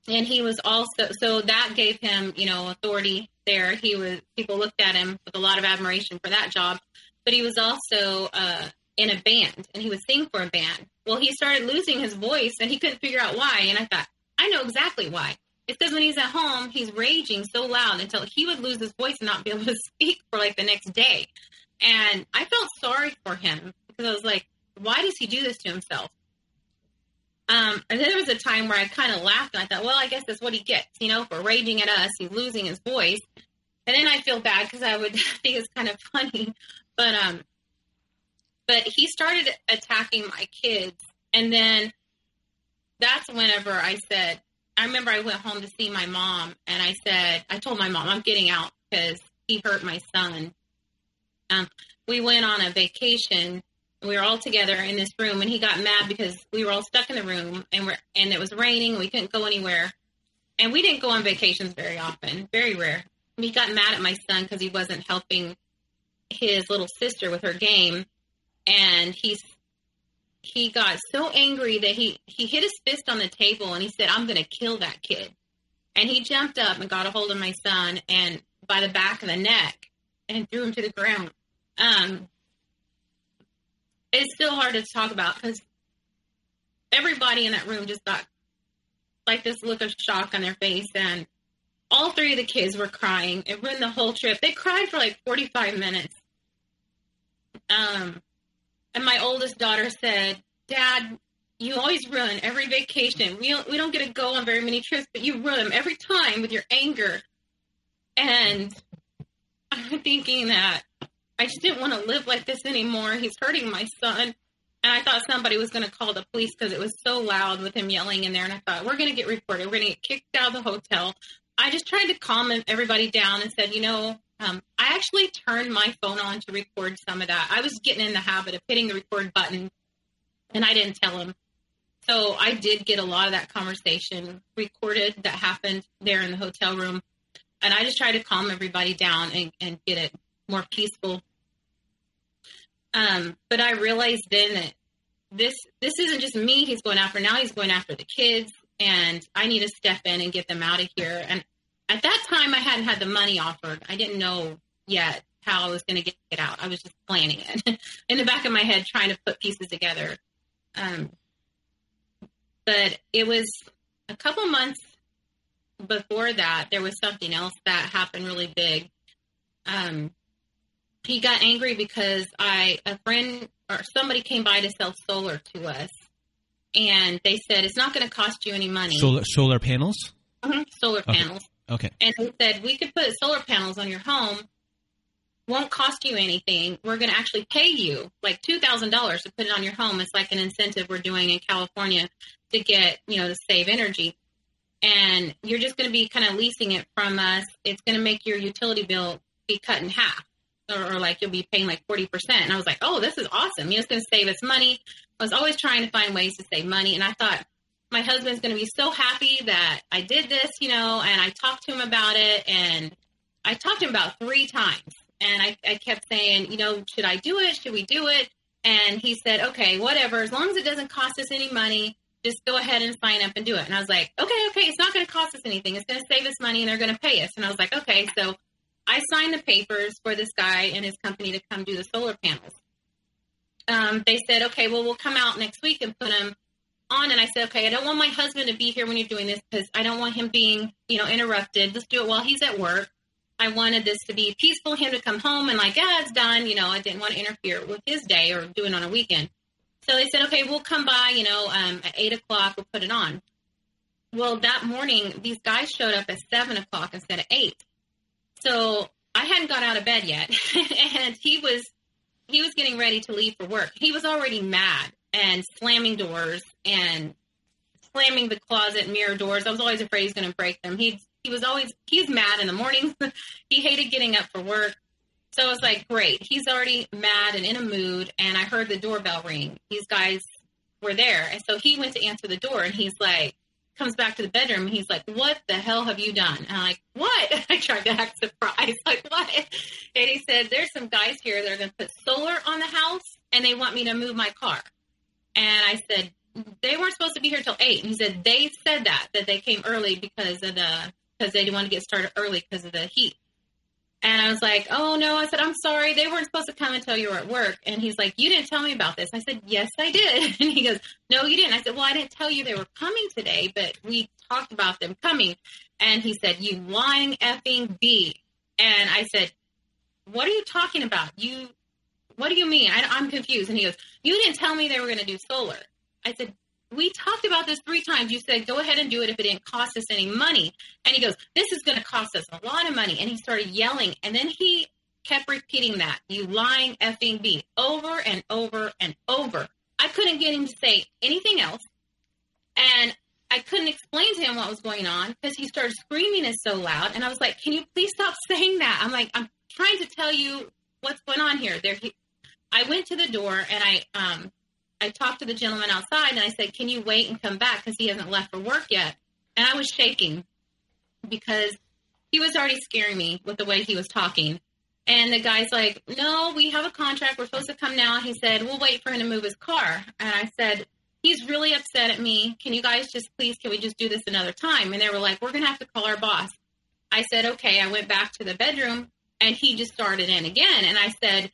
Speaker 3: and he was also so that gave him, you know, authority there. He was people looked at him with a lot of admiration for that job, but he was also uh, in a band and he would sing for a band. Well, he started losing his voice and he couldn't figure out why. And I thought, I know exactly why. It's because when he's at home, he's raging so loud until he would lose his voice and not be able to speak for like the next day. And I felt sorry for him because I was like, why does he do this to himself? Um, and then there was a time where I kind of laughed and I thought, well, I guess that's what he gets, you know, for raging at us. He's losing his voice. And then I feel bad because I would think it's kind of funny. But um, but he started attacking my kids, and then that's whenever I said, I remember I went home to see my mom, and I said, I told my mom I'm getting out because he hurt my son. Um, we went on a vacation. We were all together in this room, and he got mad because we were all stuck in the room, and we're and it was raining. We couldn't go anywhere, and we didn't go on vacations very often, very rare. He got mad at my son because he wasn't helping his little sister with her game, and he's he got so angry that he he hit his fist on the table and he said, "I'm going to kill that kid." And he jumped up and got a hold of my son and by the back of the neck and threw him to the ground. Um, it's still hard to talk about because everybody in that room just got like this look of shock on their face and all three of the kids were crying. It ruined the whole trip. They cried for like 45 minutes. Um, and my oldest daughter said, Dad, you always ruin every vacation. We don't, we don't get to go on very many trips, but you ruin them every time with your anger. And I'm thinking that I just didn't want to live like this anymore. He's hurting my son. And I thought somebody was going to call the police because it was so loud with him yelling in there. And I thought, we're going to get reported. We're going to get kicked out of the hotel. I just tried to calm everybody down and said, you know, um, I actually turned my phone on to record some of that. I was getting in the habit of hitting the record button, and I didn't tell him. So I did get a lot of that conversation recorded that happened there in the hotel room, and I just tried to calm everybody down and, and get it more peaceful. Um, but I realized then that this this isn't just me he's going after now he's going after the kids and I need to step in and get them out of here and at that time I hadn't had the money offered. I didn't know yet how I was going to get it out. I was just planning it in the back of my head, trying to put pieces together. Um, but it was a couple months before that, there was something else that happened really big. Um, he got angry because I, a friend or somebody came by to sell solar to us. And they said, it's not going to cost you any money.
Speaker 1: Solar, solar panels?
Speaker 3: Mhm, solar
Speaker 1: Okay.
Speaker 3: panels.
Speaker 1: Okay.
Speaker 3: And they said, we could put solar panels on your home. Won't cost you anything. We're going to actually pay you like $2,000 to put it on your home. It's like an incentive we're doing in California to get, you know, to save energy. And you're just going to be kind of leasing it from us. It's going to make your utility bill be cut in half. Or, or like you'll be paying like 40%. And I was like, oh, this is awesome. You know, it's going to save us money. I was always trying to find ways to save money. And I thought, my husband's going to be so happy that I did this, you know, and I talked to him about it. And I talked to him about three times. And I, I kept saying, you know, should I do it? Should we do it? And he said, okay, whatever. As long as it doesn't cost us any money, just go ahead and sign up and do it. And I was like, okay, okay, it's not going to cost us anything. It's going to save us money and they're going to pay us. And I was like, okay. So I signed the papers for this guy and his company to come do the solar panels. um, they said, okay, well, we'll come out next week and put him on. And I said, okay, I don't want my husband to be here when you're doing this because I don't want him being, you know, interrupted. Let's do it while he's at work. I wanted this to be peaceful, him to come home and like, yeah, it's done. You know, I didn't want to interfere with his day or do it on a weekend. So they said, okay, we'll come by, you know, um, at eight o'clock, we'll put it on. Well, that morning, these guys showed up at seven o'clock instead of eight. So I hadn't got out of bed yet, and he was he was getting ready to leave for work. He was already mad and slamming doors and slamming the closet mirror doors. I was always afraid he's going to break them. He he was always he's mad in the morning. he hated getting up for work. So I was like, great. He's already mad and in a mood. And I heard the doorbell ring. These guys were there. And so he went to answer the door and he's like, comes back to the bedroom and he's like, What the hell have you done? And I'm like, What? I tried to act surprised. Like, what? And he said, There's some guys here that are going to put solar on the house and they want me to move my car. And I said, They weren't supposed to be here till eight. And he said, They said that, that they came early because of the, because they didn't want to get started early because of the heat. And I was like, oh no. I said, I'm sorry. They weren't supposed to come until you were at work. And he's like, you didn't tell me about this. I said, yes, I did. And he goes, no, you didn't. I said, well, I didn't tell you they were coming today, but we talked about them coming. And he said, you lying effing B. And I said, what are you talking about? You, what do you mean? I, I'm confused. And he goes, you didn't tell me they were going to do solar. I said, we talked about this three times. You said, go ahead and do it if it didn't cost us any money. And he goes, this is going to cost us a lot of money. And he started yelling. And then he kept repeating that, you lying effing B, over and over and over. I couldn't get him to say anything else. And I couldn't explain to him what was going on because he started screaming it so loud. And I was like, can you please stop saying that? I'm like, I'm trying to tell you what's going on here. There, he, I went to the door and I um, I talked to the gentleman outside and I said, Can you wait and come back? Because he hasn't left for work yet. And I was shaking because he was already scaring me with the way he was talking. And the guy's like, No, we have a contract. We're supposed to come now. He said, We'll wait for him to move his car. And I said, He's really upset at me. Can you guys just please, can we just do this another time? And they were like, We're going to have to call our boss. I said, Okay. I went back to the bedroom and he just started in again. And I said,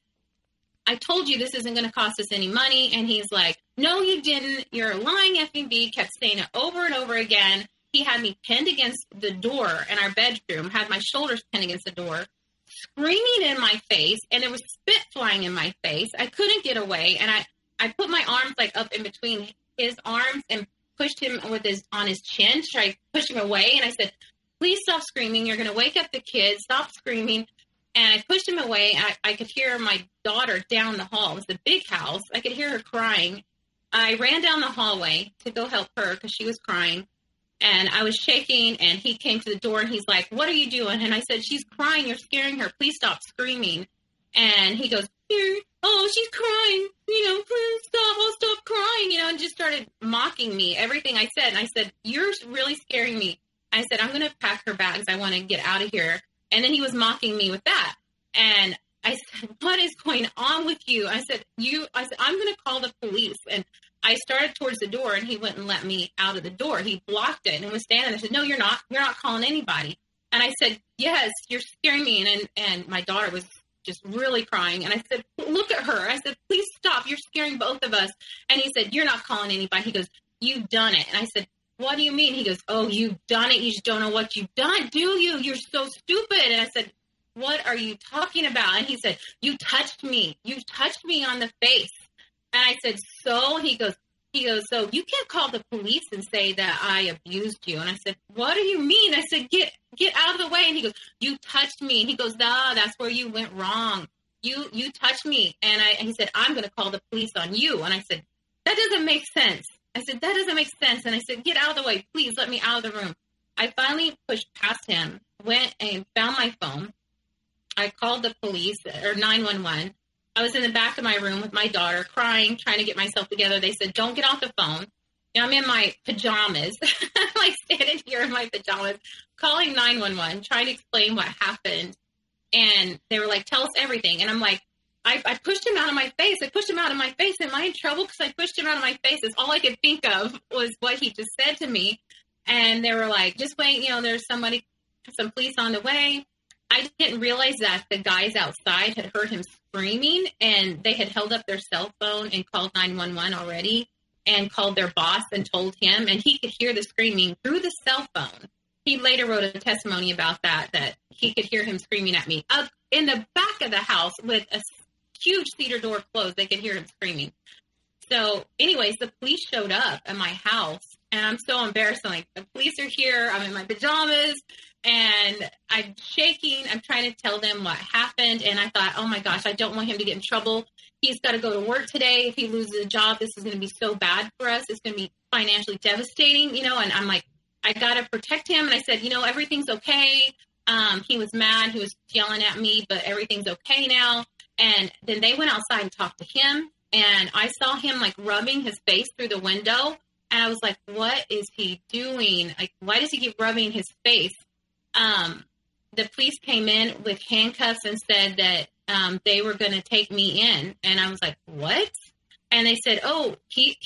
Speaker 3: I told you this isn't going to cost us any money. And he's like, No, you didn't. You're a lying effing. Kept saying it over and over again. He had me pinned against the door in our bedroom, had my shoulders pinned against the door, screaming in my face, and there was spit flying in my face. I couldn't get away. And I, I put my arms like up in between his arms and pushed him with his on his chin, tried to push him away. And I said, Please stop screaming. You're going to wake up the kids. Stop screaming and I pushed him away. I, I could hear my daughter down the hall. It was a big house. I could hear her crying. I ran down the hallway to go help her because she was crying. And I was shaking, and he came to the door and he's like, What are you doing? And I said, She's crying. You're scaring her. Please stop screaming. And he goes, Oh, she's crying. You know, please stop. I'll stop crying. You know, and just started mocking me, everything I said. And I said, You're really scaring me. I said, I'm going to pack her bags. I want to get out of here. And then he was mocking me with that. And I said, What is going on with you? I said, You, I said, I'm going to call the police. And I started towards the door and he wouldn't let me out of the door. He blocked it and was standing there. I said, No, you're not. You're not calling anybody. And I said, Yes, you're scaring me. And, and, and my daughter was just really crying. And I said, Look at her. I said, Please stop. You're scaring both of us. And he said, You're not calling anybody. He goes, You've done it. And I said, what do you mean? He goes, Oh, you've done it. You just don't know what you've done, do you? You're so stupid. And I said, What are you talking about? And he said, You touched me. You touched me on the face. And I said, So? He goes, he goes, so you can't call the police and say that I abused you. And I said, what do you mean? I said, get get out of the way. And he goes, you touched me. And he goes, nah, that's where you went wrong. You you touched me. And I and he said, I'm going to call the police on you. And I said, that doesn't make sense. I said, that doesn't make sense. And I said, get out of the way. Please let me out of the room. I finally pushed past him, went and found my phone. I called the police or 911. I was in the back of my room with my daughter crying, trying to get myself together. They said, don't get off the phone. I'm in my pajamas, like standing here in my pajamas, calling 911, trying to explain what happened. And they were like, tell us everything. And I'm like, I, I, pushed him out of my face. I pushed him out of my face. Am I in trouble because I pushed him out of my face? It's all I could think of was what he just said to me. And they were like, just wait, you know, there's somebody, some police on the way. I didn't realize that the guys outside had heard him screaming and they had held up their cell phone and called 911 already and called their boss and told him, and he could hear the screaming through the cell phone. He later wrote a testimony about that, that he could hear him screaming at me up in the back of the house with a huge cedar door closed. They could hear him screaming. So, anyways, the police showed up at my house, and I'm so embarrassed. I'm like, the police are here. I'm in my pajamas, and I'm shaking. I'm trying to tell them what happened, and I thought, oh my gosh, I don't want him to get in trouble. He's got to go to work today. If he loses a job, this is going to be so bad for us. It's going to be financially devastating, you know. And I'm like, I got to protect him. And I said, you know, everything's okay. Um, he was mad. He was yelling at me, but everything's okay now. And then they went outside and talked to him and I saw him like rubbing his face through the window. And I was like, what is he doing? Like, why does he keep rubbing his face? Um, the police came in with handcuffs and said that um, they were going to take me in. And I was like, what? And they said, oh, he,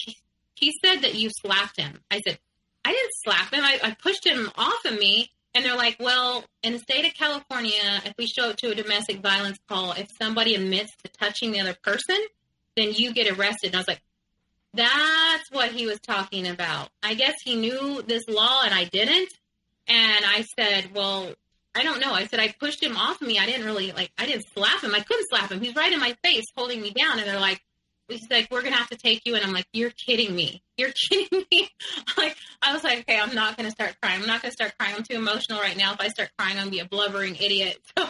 Speaker 3: he, said that you slapped him. I said, I didn't slap him. I, I pushed him off of me. And they're like, well, in the state of California, if we show up to a domestic violence call, if somebody admits to touching the other person, then you get arrested. And I was like, that's what he was talking about. I guess he knew this law and I didn't. And I said, well, I don't know. I said, I pushed him off me. I didn't really like, I didn't slap him. I couldn't slap him. He's right in my face holding me down. And they're like, he's like, we're to have to take you. And I'm like, you're kidding me. You're kidding me. like, I was like, okay, I'm not to start crying. I'm not to start crying. I'm too emotional right now. If I start crying, I'm to be a blubbering idiot.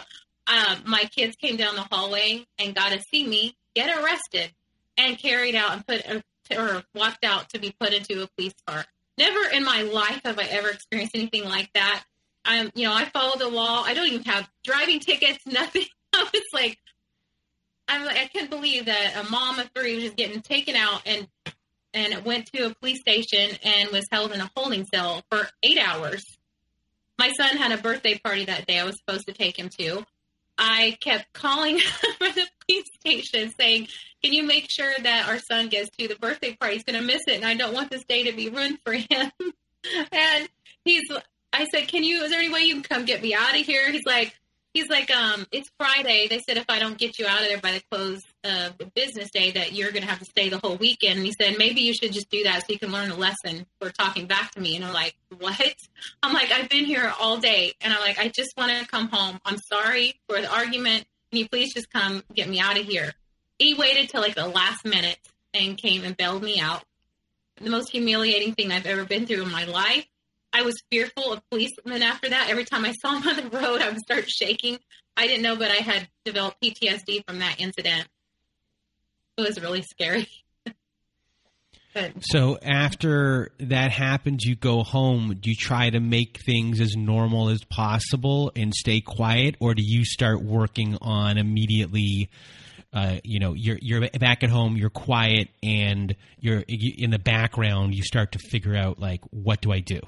Speaker 3: So um, my kids came down the hallway and got to see me get arrested and carried out and put or walked out to be put into a police car. Never in my life have I ever experienced anything like that. I'm, you know, I follow the law. I don't even have driving tickets, nothing. I was like, I'm like, I can't believe that a mom of three was just getting taken out and and went to a police station and was held in a holding cell for eight hours. My son had a birthday party that day I was supposed to take him to. I kept calling for the police station saying, Can you make sure that our son gets to the birthday party? He's going to miss it, and I don't want this day to be ruined for him. and he's, I said, Can you, is there any way you can come get me out of here? He's like, He's like, um, it's Friday. They said if I don't get you out of there by the close of the business day, that you're going to have to stay the whole weekend. And he said maybe you should just do that so you can learn a lesson for talking back to me. And I'm like, what? I'm like, I've been here all day, and I'm like, I just want to come home. I'm sorry for the argument. Can you please just come get me out of here? He waited till like the last minute and came and bailed me out. The most humiliating thing I've ever been through in my life. I was fearful of policemen after that. Every time I saw them on the road, I would start shaking. I didn't know, but I had developed PTSD from that incident. It was really scary.
Speaker 1: so after that happens, you go home. Do you try to make things as normal as possible and stay quiet, or do you start working on immediately? Uh, you know, you're you're back at home, you're quiet, and you're in the background. You start to figure out like, what do I do?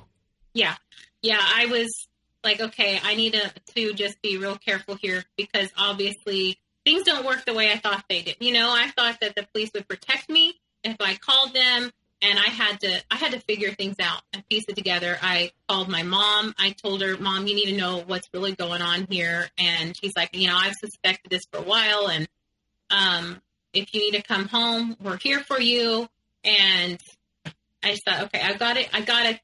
Speaker 3: Yeah. Yeah. I was like, okay, I need to, to just be real careful here because obviously things don't work the way I thought they did. You know, I thought that the police would protect me if I called them and I had to I had to figure things out and piece it together. I called my mom. I told her, "Mom, you need to know what's really going on here." And she's like, "You know, I've suspected this for a while and um if you need to come home, we're here for you." And I just thought, "Okay, I got it. I got to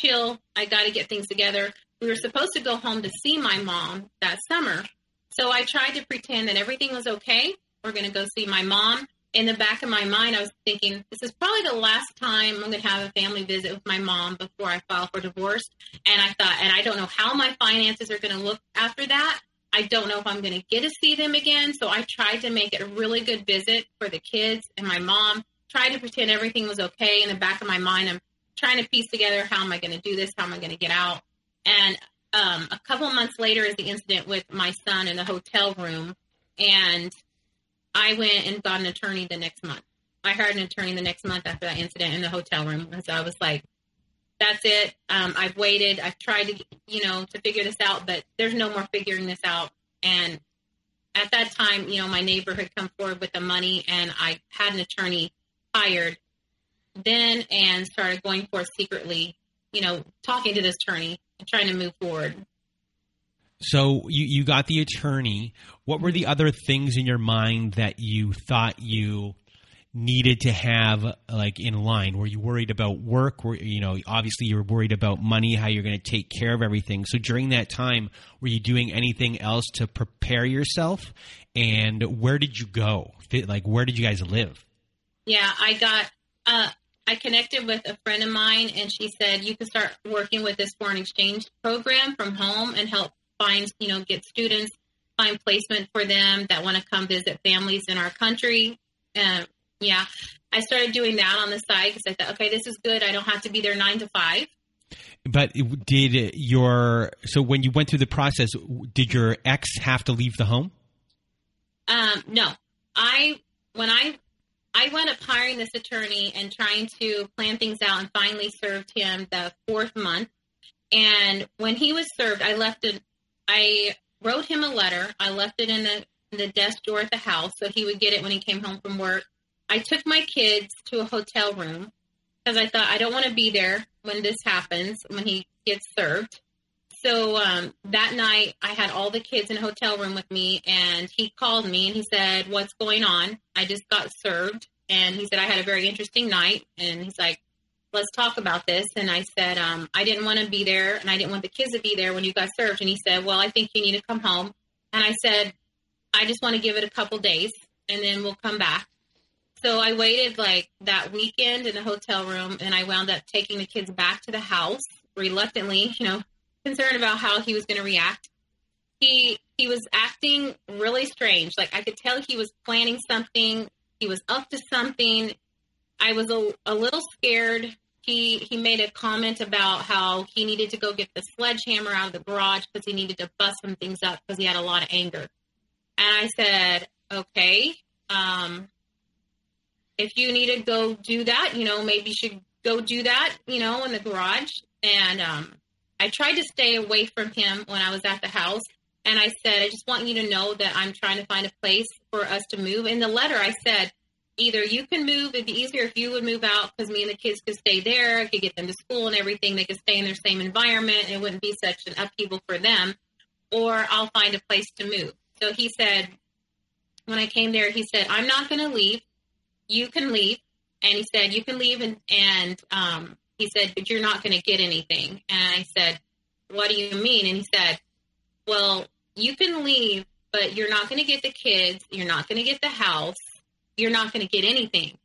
Speaker 3: chill. I got to get things together. We were supposed to go home to see my mom that summer. So I tried to pretend that everything was okay. We're going to go see my mom. In the back of my mind, I was thinking, this is probably the last time I'm going to have a family visit with my mom before I file for divorce. And I thought, and I don't know how my finances are going to look after that. I don't know if I'm going to get to see them again. So I tried to make it a really good visit for the kids and my mom. Tried to pretend everything was okay. In the back of my mind, I'm trying to piece together how am I going to do this? How am I going to get out? And um, a couple months later is the incident with my son in the hotel room, and I went and got an attorney the next month. I hired an attorney the next month after that incident in the hotel room And so I was like, "That's it. Um, I've waited. I've tried to, you know, to figure this out, but there's no more figuring this out." And at that time, you know, my neighbor had come forward with the money, and I had an attorney hired then and started going for secretly, you know, talking to this attorney and trying to move forward.
Speaker 1: So you, you got the attorney. What were the other things in your mind that you thought you needed to have like in line? Were you worried about work? Were you know obviously you were worried about money, how you're going to take care of everything. So during that time, were you doing anything else to prepare yourself? And where did you go? Like where did you guys live?
Speaker 3: Yeah, I got. Uh, I connected with a friend of mine, and she said you can start working with this foreign exchange program from home and help find, you know, get students find placement for them that want to come visit families in our country. And yeah, I started doing that on the side because I thought, okay, this is good. I don't have to be there nine to five.
Speaker 1: But did your so when you went through the process, did your ex have to leave the home?
Speaker 3: Um, no, I when I I went up hiring this attorney and trying to plan things out, and finally served him the fourth month. And when he was served, I left it. I wrote him a letter. I left it in the in the desk drawer at the house so he would get it when he came home from work. I took my kids to a hotel room because I thought I don't want to be there when this happens, when he gets served. So um, that night, I had all the kids in a hotel room with me, and he called me and he said, What's going on? I just got served. And he said, I had a very interesting night. And he's like, Let's talk about this. And I said, um, I didn't want to be there, and I didn't want the kids to be there when you got served. And he said, Well, I think you need to come home. And I said, I just want to give it a couple days, and then we'll come back. So I waited like that weekend in the hotel room and I wound up taking the kids back to the house reluctantly, you know, concerned about how he was going to react. He he was acting really strange. Like I could tell he was planning something. He was up to something. I was a, a little scared. He he made a comment about how he needed to go get the sledgehammer out of the garage because he needed to bust some things up because he had a lot of anger. And I said, okay, um, if you need to go do that, you know, maybe you should go do that, you know, in the garage. And um, I tried to stay away from him when I was at the house. And I said, I just want you to know that I'm trying to find a place for us to move. In the letter, I said, either you can move, it'd be easier if you would move out because me and the kids could stay there. I could get them to school and everything. They could stay in their same environment. And it wouldn't be such an upheaval for them. Or I'll find a place to move. So he said, when I came there, he said, I'm not going to leave you can leave. And he said, you can leave. And, and um, he said, but you're not going to get anything. And I said, what do you mean? And he said, well, you can leave, but you're not going to get the kids. You're not going to get the house. You're not going to get anything.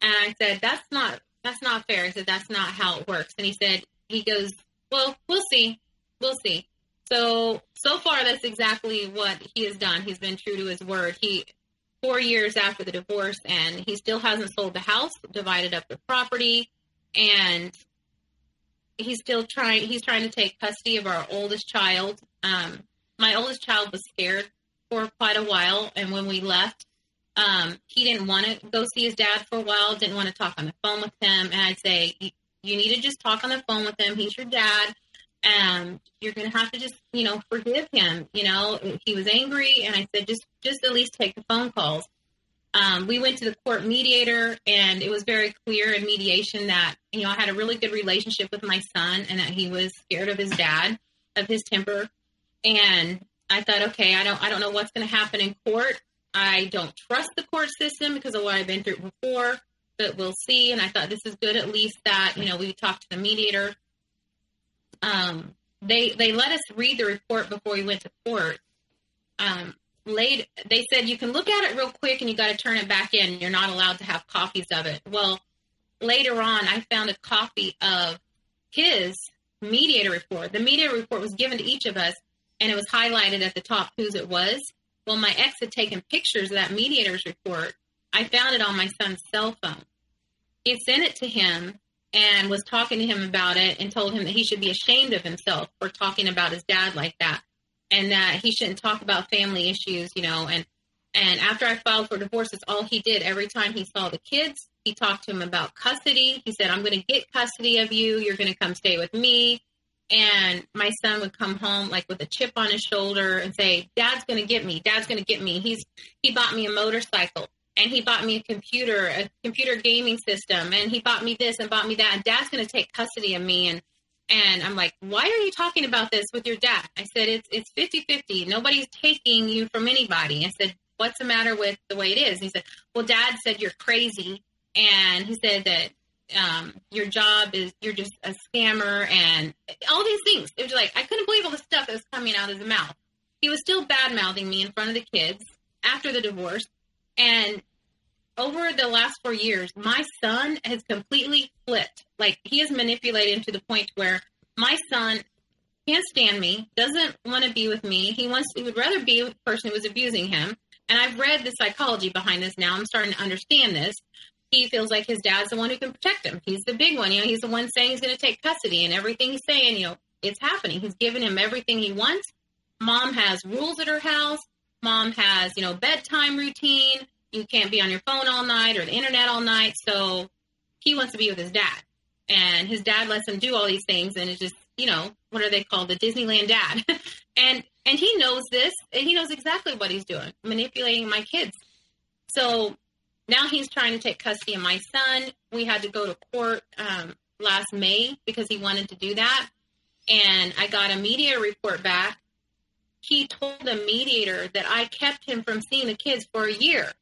Speaker 3: And I said, that's not, that's not fair. I said, that's not how it works. And he said, he goes, well, we'll see. We'll see. So, so far, that's exactly what he has done. He's been true to his word. He, four years after the divorce, and he still hasn't sold the house, divided up the property, and he's still trying. He's trying to take custody of our oldest child. Um, my oldest child was scared for quite a while, and when we left, um, he didn't want to go see his dad for a while. Didn't want to talk on the phone with him, and I'd say, "You need to just talk on the phone with him. He's your dad." and you're to have to just you know forgive him you know he was angry and i said just just at least take the phone calls um, we went to the court mediator and it was very clear in mediation that you know i had a really good relationship with my son and that he was scared of his dad of his temper. And i thought okay i don't i don't know what's going to happen in court. I don't trust the court system because of what i've been through before but we'll see. And i thought this is good at least that you know we talked to the mediator. Um, they they let us read the report before we went to court. Um, late, they said you can look at it real quick and you got to turn it back in. You're not allowed to have copies of it. Well, later on, I found a copy of his mediator report. The mediator report was given to each of us, and it was highlighted at the top whose it was. Well, my ex had taken pictures of that mediator's report. I found it on my son's cell phone. He sent it to him, and was talking to him about it and told him that he should be ashamed of himself for talking about his dad like that and that he shouldn't talk about family issues, you know, and and after I filed for divorce, that's all he did. Every time he saw the kids, he talked to him about custody. He said, I'm going to get custody of you. You're going to come stay with me. And my son would come home like with a chip on his shoulder and say, Dad's going to get me. Dad's going to get me. He's, he bought me a motorcycle and he bought me a computer, a computer gaming system, and he bought me this and bought me that. And Dad's going to take custody of me, and And I'm like, why are you talking about this with your dad? I said, it's it's 50 50. Nobody's taking you from anybody. I said, what's the matter with the way it is? And he said, well, dad said you're crazy. And he said that um, your job is you're just a scammer and all these things. It was like, I couldn't believe all the stuff that was coming out of his mouth. He was still bad mouthing me in front of the kids after the divorce. And over the last four years, my son has completely flipped. Like he is manipulated to the point where my son can't stand me, doesn't want to be with me. He wants he would rather be with the person who was abusing him. And I've read the psychology behind this now. I'm starting to understand this. He feels like his dad's the one who can protect him. He's the big one. You know, he's the one saying he's going to take custody and everything he's saying, you know, it's happening. He's giving him everything he wants. Mom has rules at her house. Mom has, you know, bedtime routine you can't be on your phone all night or the internet all night. So he wants to be with his dad. And his dad lets him do all these things and it's just, you know, what are they called? The Disneyland dad. and and he knows this and he knows exactly what he's doing, manipulating my kids. So now he's trying to take custody of my son. We had to go to court um, last May because he wanted to do that. And I got a media report back. He told the mediator that I kept him from seeing the kids for a year.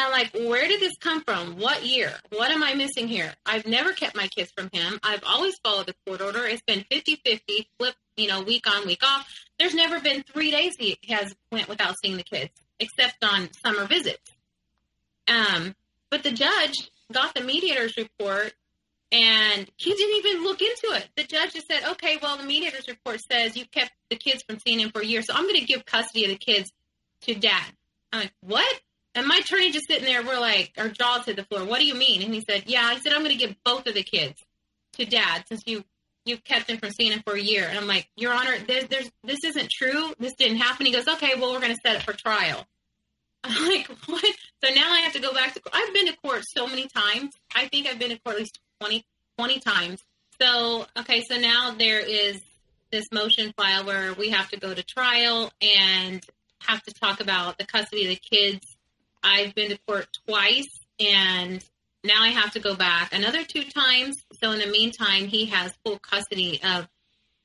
Speaker 3: I'm like, where did this come from? What year? What am I missing here? I've never kept my kids from him. I've always followed the court order. It's been 50-50, flip, you know, week on, week off. There's never been three days he has went without seeing the kids, except on summer visits. Um, but the judge got the mediator's report and he didn't even look into it. The judge just said, okay, well, the mediator's report says you kept the kids from seeing him for a year, so I'm going to give custody of the kids to dad. I'm like, what? And my attorney just sitting there, we're like, our jaws hit the floor. What do you mean? And he said, Yeah, I said, I'm going to give both of the kids to dad since you you kept him from seeing him for a year. And I'm like, Your Honor, there's, there's this isn't true. This didn't happen. He goes, Okay, well, we're going to set it for trial. I'm like, What? So now I have to go back to. I've been to court so many times. I think I've been to court at least 20, 20 times. So, okay, so now there is this motion file where we have to go to trial and have to talk about the custody of the kids I've been to court twice and now I have to go back another two times. So in the meantime, he has full custody of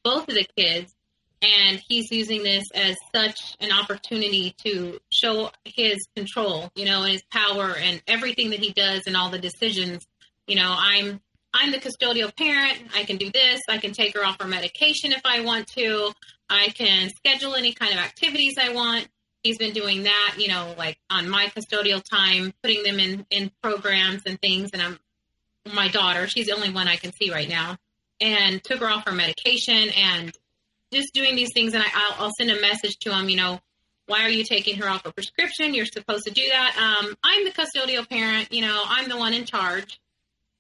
Speaker 3: both of the kids and he's using this as such an opportunity to show his control, you know, and his power and everything that he does and all the decisions. You know, I'm I'm the custodial parent. I can do this. I can take her off her medication if I want to. I can schedule any kind of activities I want he's been doing that, you know, like on my custodial time, putting them in in programs and things. And I'm my daughter, she's the only one I can see right now, and took her off her medication and just doing these things. And I, I'll, I'll send a message to him, you know, why are you taking her off a prescription? You're supposed to do that. Um, I'm the custodial parent, you know, I'm the one in charge,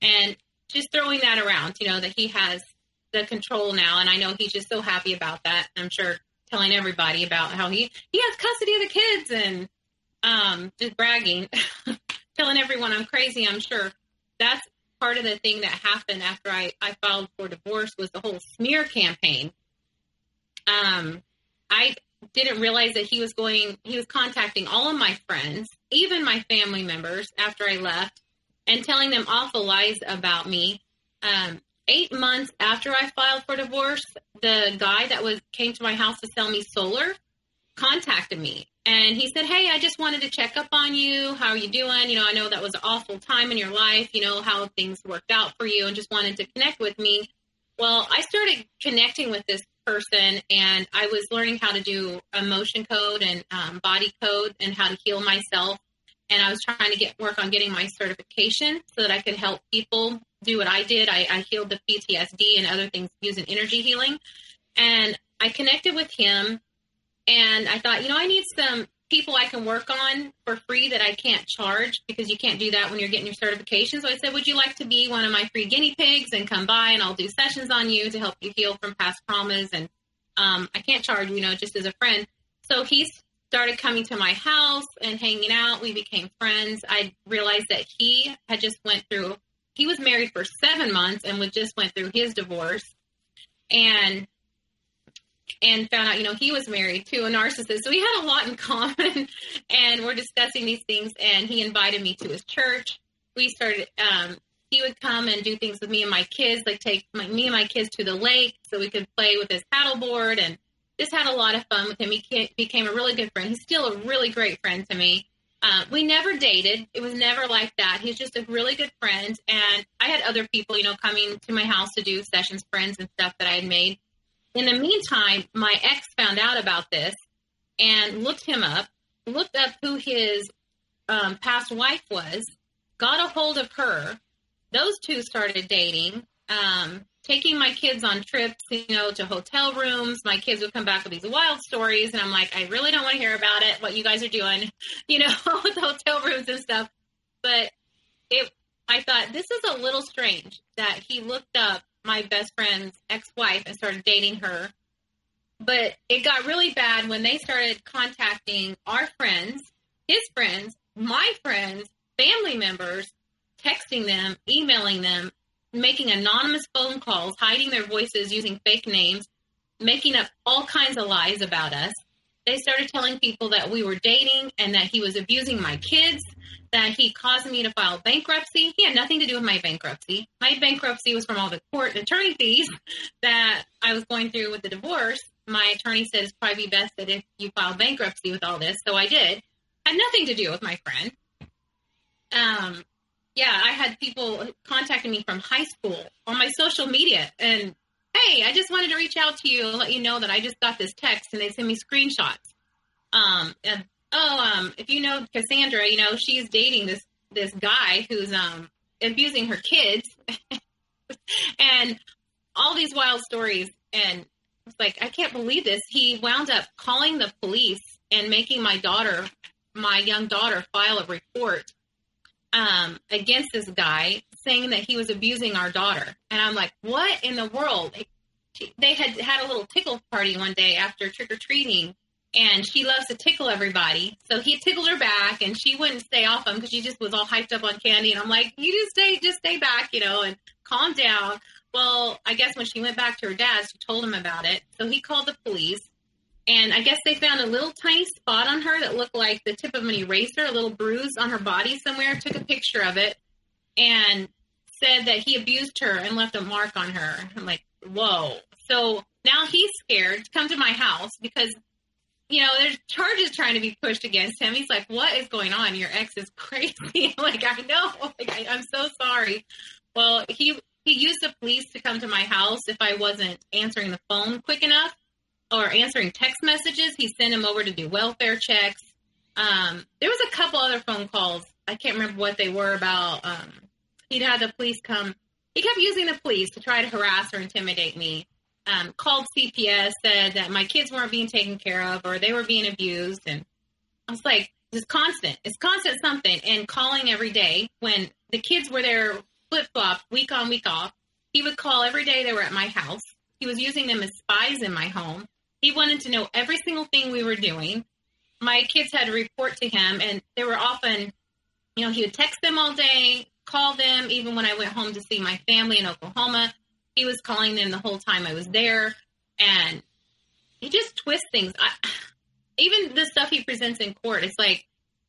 Speaker 3: and just throwing that around, you know, that he has the control now, and I know he's just so happy about that. I'm sure telling everybody about how he he has custody of the kids and um, just bragging, telling everyone I'm crazy. I'm sure that's part of the thing that happened after I, I filed for divorce was the whole smear campaign. Um, I didn't realize that he was going, he was contacting all of my friends, even my family members after I left, and telling them awful lies about me. Um, eight months after I filed for divorce, the guy that was came to my house to sell me solar contacted me and he said, Hey, I just wanted to check up on you. How are you doing? You know, I know that was an awful time in your life, you know, how things worked out for you and just wanted to connect with me. Well, I started connecting with this person and I was learning how to do emotion code and um, body code and how to heal myself. And I was trying to get work on getting my certification so that I could help people do what I did. I, I healed the PTSD and other things using energy healing. And I connected with him and I thought, you know, I need some people I can work on for free that I can't charge because you can't do that when you're getting your certification. So I said, Would you like to be one of my free guinea pigs and come by and I'll do sessions on you to help you heal from past traumas? And um, I can't charge, you know, just as a friend. So he started coming to my house and hanging out. We became friends. I realized that he had just went through he was married for seven months and was just went through his divorce and and found out you know he was married to a narcissist so we had a lot in common and we're discussing these things and he invited me to his church we started um, he would come and do things with me and my kids, like take my, me and my kids to the lake so we could play with his paddleboard and just had a lot of fun with him. He became a really good friend. He's still a really great friend to me. Uh, we never dated. It was never like that. He's just a really good friend. And I had other people, you know, coming to my house to do sessions, friends and stuff that I had made. In the meantime, my ex found out about this and looked him up, looked up who his um, past wife was, got a hold of her. Those two started dating. Um, taking my kids on trips, you know, to hotel rooms. My kids would come back with these wild stories, and I'm like, I really don't want to hear about it. What you guys are doing, you know, with hotel rooms and stuff. But it, I thought this is a little strange that he looked up my best friend's ex-wife and started dating her. But it got really bad when they started contacting our friends, his friends, my friends, family members, texting them, emailing them, making anonymous phone calls, hiding their voices using fake names, making up all kinds of lies about us. They started telling people that we were dating and that he was abusing my kids, that he caused me to file bankruptcy. He had nothing to do with my bankruptcy. My bankruptcy was from all the court attorney fees that I was going through with the divorce. My attorney said it's probably best that if you file bankruptcy with all this. So I did. Had nothing to do with my friend. Um, yeah, I had people contacting me from high school on my social media and hey, I just wanted to reach out to you and let you know that I just got this text and they send me screenshots. Um, and, oh, um, if you know Cassandra, you know, she's dating this, this guy who's, um, abusing her kids and all these wild stories. And it's like, I can't believe this. He wound up calling the police and making my daughter, my young daughter, file a report um, against this guy saying that he was abusing our daughter. And I'm like, what in the world? They had had a little tickle party one day after trick or treating, and she loves to tickle everybody. So he tickled her back, and she wouldn't stay off him because she just was all hyped up on candy. And I'm like, you just stay, just stay back, you know, and calm down. Well, I guess when she went back to her dad, she told him about it. So he called the police. And I guess they found a little tiny spot on her that looked like the tip of an eraser, a little bruise on her body somewhere. Took a picture of it and said that he abused her and left a mark on her. I'm like, whoa. So now he's scared to come to my house because, you know, there's charges trying to be pushed against him. He's like, what is going on? Your ex is crazy. like, I know. Like, I, I'm so sorry. Well, he he used the police to come to my house if I wasn't answering the phone quick enough or answering text messages. He sent him over to do welfare checks. Um, there was a couple other phone calls. I can't remember what they were about. Um, he'd had the police come. He kept using the police to try to harass or intimidate me. Um, called CPS, said that my kids weren't being taken care of or they were being abused. And I was like, it's constant. It's constant something. And calling every day when the kids were there flip flop week on, week off. He would call every day they were at my house. He was using them as spies in my home. He wanted to know every single thing we were doing. My kids had to report to him, and they were often, you know, he would text them all day, call them, even when I went home to see my family in Oklahoma. He was calling them the whole time I was there, and he just twists things. I, even the stuff he presents in court, it's like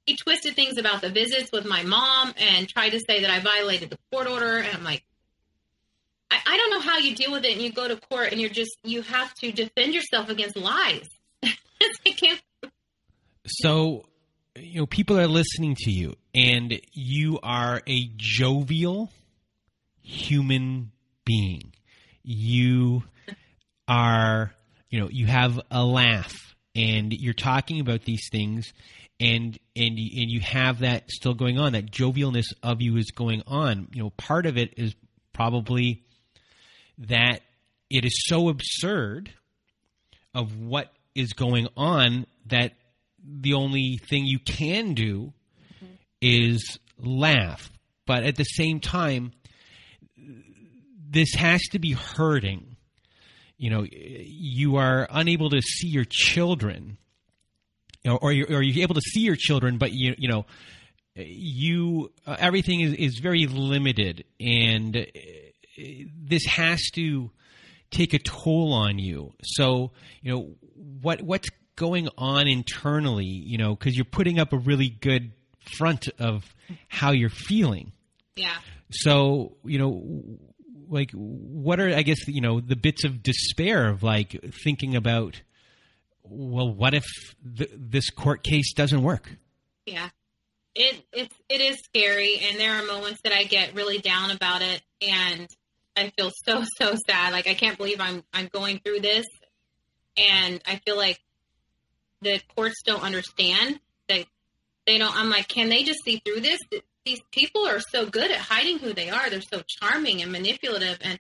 Speaker 3: he twisted things about the visits with my mom and tried to say that I violated the court order. And I'm like, I, I don't know how you deal with it and you go to court and you're just you have to defend yourself against lies.
Speaker 1: I can't so you know people are listening to you and you are a jovial human being. You are you know you have a laugh and you're talking about these things and and and you have that still going on. That jovialness of you is going on. You know part of it is probably that it is so absurd of what is going on that the only thing you can do mm-hmm. is laugh. But at the same time, this has to be hurting. You know, you are unable to see your children, or you're, or you're able to see your children, but you you know, you uh, everything is, is very limited, and this has to take a toll on you. So, you know, what what's going on internally, you know, because you're putting up a really good front of how you're feeling.
Speaker 3: Yeah.
Speaker 1: So, you know, like what are I guess, you know, the bits of despair of like thinking about well, what if th- this court case doesn't work?
Speaker 3: Yeah. It it's it is scary and there are moments that I get really down about it and I feel so so sad. Like I can't believe I'm I'm going through this and I feel like the courts don't understand that they don't I'm like can they just see through this? These people are so good at hiding who they are. They're so charming and manipulative and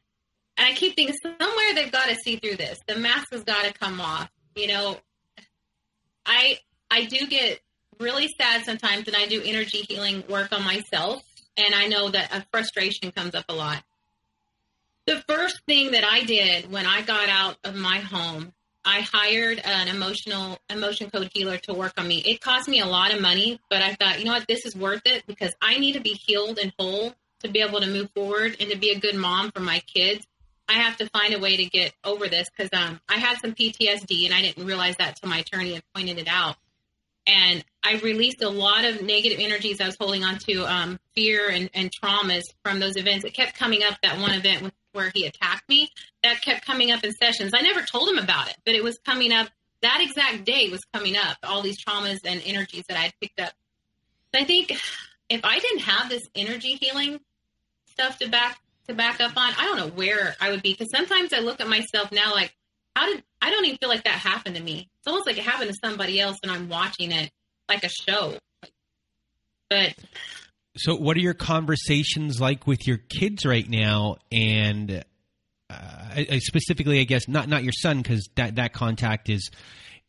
Speaker 3: and I keep thinking somewhere they've got to see through this. The mask has got to come off. You know, I I do get really sad sometimes, and I do energy healing work on myself, and I know that a frustration comes up a lot. The first thing that I did when I got out of my home, I hired an emotional emotion code healer to work on me. It cost me a lot of money, but I thought, you know what, this is worth it because I need to be healed and whole to be able to move forward and to be a good mom for my kids. I have to find a way to get over this because um, I had some PTSD and I didn't realize that till my attorney had pointed it out. And I released a lot of negative energies I was holding on to, um, fear and, and traumas from those events. It kept coming up that one event with, where he attacked me. That kept coming up in sessions. I never told him about it, but it was coming up that exact day was coming up. All these traumas and energies that I had picked up. I think if I didn't have this energy healing stuff to back to back up on, I don't know where I would be. Because sometimes I look at myself now like, how did I don't even feel like that happened to me. It's almost like it happened to somebody else, and I'm watching it like a show. But
Speaker 1: so, what are your conversations like with your kids right now? And uh, specifically, I guess not not your son because that that contact is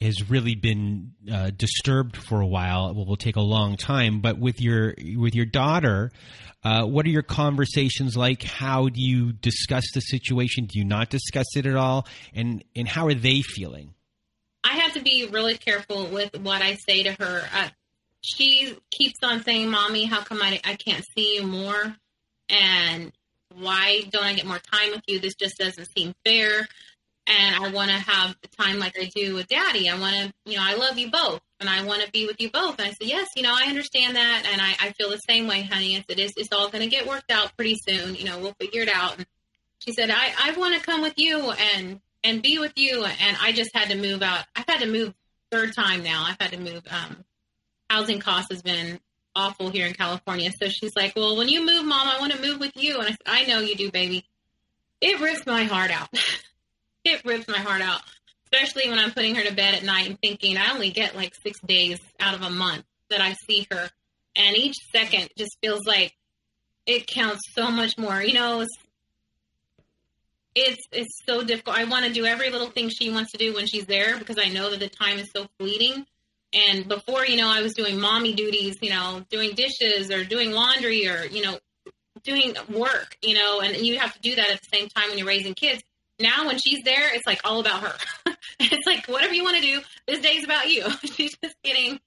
Speaker 1: has really been uh, disturbed for a while. It will, take a long time. But with your with your daughter, uh, what are your conversations like? How do you discuss the situation? Do you not discuss it at all? And and how are they feeling?
Speaker 3: I have to be really careful with what I say to her. Uh, she keeps on saying, "Mommy, how come I I can't see you more?" And why don't I get more time with you? This just doesn't seem fair. And I want to have the time like I do with Daddy. I want to, you know, I love you both and I want to be with you both. And I said, yes, you know, I understand that. And I, I feel the same way, honey. I said, it's, it's all going to get worked out pretty soon. You know, we'll figure it out. And she said, I, I want to come with you and, and be with you. And I just had to move out. I've had to move third time now. I've had to move. Um, housing costs has been awful here in California. So she's like, well, when you move, mom, I want to move with you. And I said, I know you do, baby. It rips my heart out. it rips my heart out especially when I'm putting her to bed at night and thinking I only get like six days out of a month that I see her. And each second just feels like it counts so much more. You know, it's, it's, it's so difficult. I want to do every little thing she wants to do when she's there because I know that the time is so fleeting. And before, you know, I was doing mommy duties, you know, doing dishes or doing laundry or, you know, doing work, you know, and you have to do that at the same time when you're raising kids now when she's there, it's like all about her. it's like whatever you want to do, this day's about you. she's just getting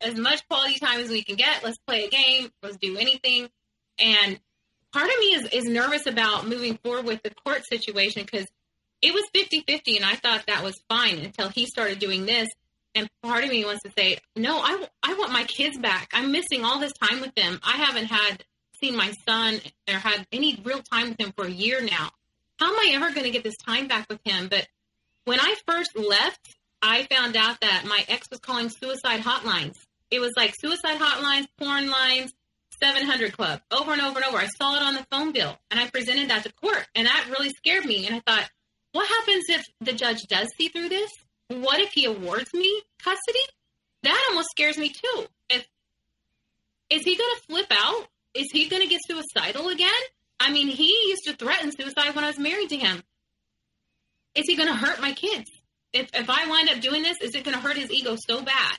Speaker 3: as much quality time as we can get. Let's play a game. Let's do anything. And part of me is, is nervous about moving forward with the court situation because it was 50 50 and I thought that was fine until he started doing this. And part of me wants to say, no, I, I want my kids back. I'm missing all this time with them. I haven't had seen my son or had any real time with him for a year now how am I ever going to get this time back with him? But when I first left, I found out that my ex was calling suicide hotlines. It was like suicide hotlines, porn lines, 700 Club, over and over and over. I saw it on the phone bill and I presented that to court. And that really scared me. And I thought, what happens if the judge does see through this? What if he awards me custody? That almost scares me too. If is he going to flip out? Is he going to get suicidal again? I mean, he used to threaten suicide when I was married to him. Is he going to hurt my kids? If, if I wind up doing this, is it going to hurt his ego so bad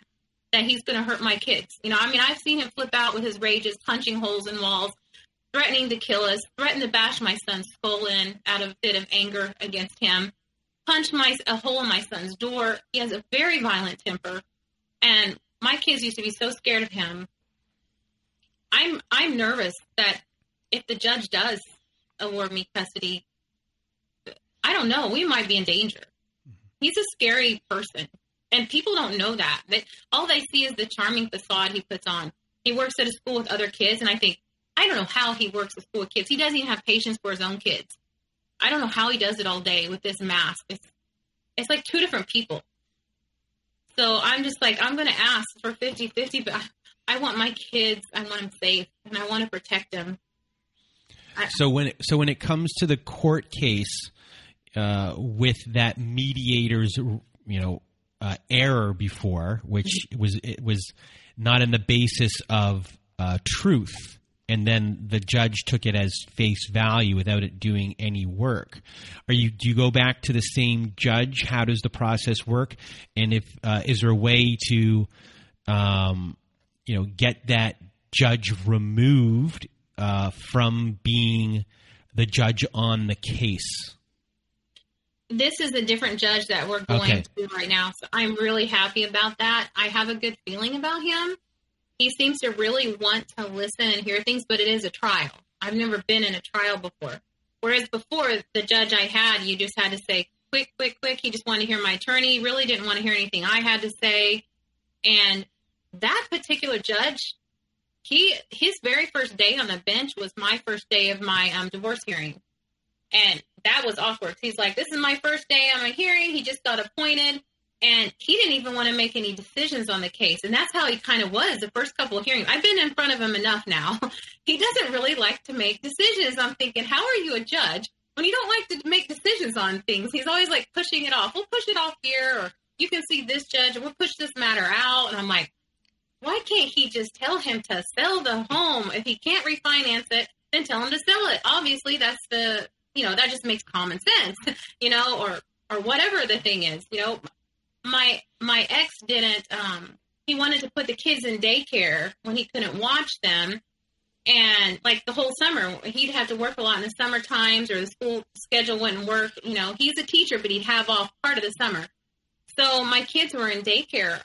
Speaker 3: that he's going to hurt my kids? You know, I mean, I've seen him flip out with his rages, punching holes in walls, threatening to kill us, threatened to bash my son's skull in out of a fit of anger against him, punch my a hole in my son's door. He has a very violent temper, and my kids used to be so scared of him. I'm I'm nervous that if the judge does award me custody, I don't know. We might be in danger. Mm-hmm. He's a scary person, and people don't know that. That all they see is the charming facade he puts on. He works at a school with other kids, and I think, I don't know how he works with school kids. He doesn't even have patience for his own kids. I don't know how he does it all day with this mask. It's it's like two different people. So I'm just like, I'm going to ask for 50 50, but I, I want my kids, I want them safe, and I want to protect them. I,
Speaker 1: So when it, so when it comes to the court case uh, with that mediator's you know uh, error before, which was it was not in the basis of uh, truth, and then the judge took it as face value without it doing any work. Are you do you go back to the same judge? How does the process work? And if uh, is there a way to um, you know get that judge removed uh, from being the judge on the case?
Speaker 3: this is a different judge that we're going
Speaker 1: Okay.
Speaker 3: to right now. So I'm really happy about that. I have a good feeling about him. He seems to really want to listen and hear things, but it is a trial. I've never been in a trial before. Whereas before, the judge I had, you just had to say, quick, quick, quick. He just wanted to hear my attorney. Really didn't want to hear anything I had to say. And that particular judge, he his very first day on the bench was my first day of my um, divorce hearing. And that was awkward. He's like, This is my first day on a hearing. He just got appointed. And he didn't even want to make any decisions on the case. And that's how he kind of was the first couple of hearings. I've been in front of him enough now. he doesn't really like to make decisions. I'm thinking, How are you a judge when you don't like to make decisions on things? He's always like pushing it off. We'll push it off here, or you can see this judge, and we'll push this matter out. And I'm like, why can't he just tell him to sell the home? If he can't refinance it, then tell him to sell it. Obviously, that's the you know that just makes common sense, you know, or or whatever the thing is, you know. My my ex didn't. Um, he wanted to put the kids in daycare when he couldn't watch them, and like the whole summer, he'd have to work a lot in the summer times, or the school schedule wouldn't work. You know, he's a teacher, but he'd have off part of the summer. So my kids were in daycare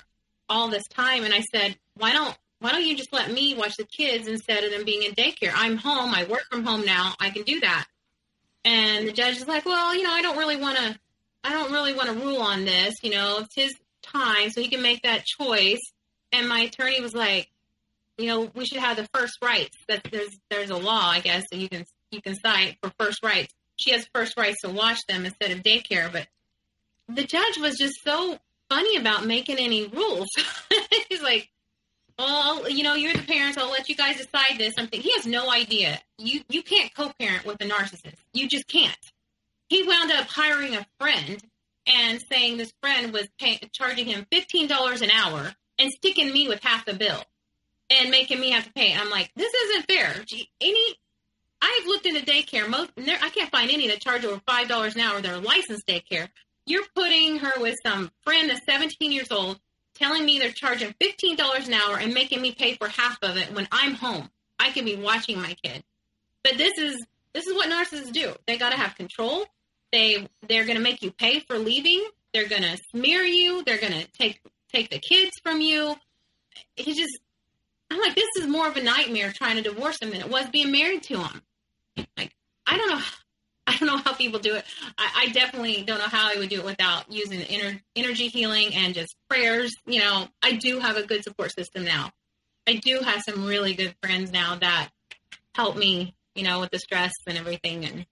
Speaker 3: all this time, and I said, why don't why don't you just let me watch the kids instead of them being in daycare? I'm home. I work from home now. I can do that. And the judge is like, well, you know, I don't really want to, I don't really want to rule on this. You know, it's his time, so he can make that choice. And my attorney was like, you know, we should have the first rights. That there's there's a law, I guess, that you can you can cite for first rights. She has first rights to watch them instead of daycare. But the judge was just so funny about making any rules. He's like, well, you know, you're the parents. I'll let you guys decide this. I'm thinking he has no idea. You you can't co-parent with a narcissist. You just can't. He wound up hiring a friend and saying this friend was pay, charging him fifteen dollars an hour and sticking me with half the bill and making me have to pay. I'm like, this isn't fair. Any, I've looked into daycare. Most I can't find any that charge over five dollars an hour. They're licensed daycare. You're putting her with some friend that's 17 years old, telling me they're charging fifteen dollars an hour and making me pay for half of it when I'm home. I can be watching my kid. But this is this is what narcissists do. They got to have control. They they're going to make you pay for leaving. They're going to smear you. They're going to take take the kids from you. He just I'm like this is more of a nightmare trying to divorce him than it was being married to him. Like I don't know I don't know how people do it. I, I definitely don't know how I would do it without using ener- energy healing and just prayers. You know, I do have a good support system now. I do have some really good friends now that help me, you know, with the stress and everything. And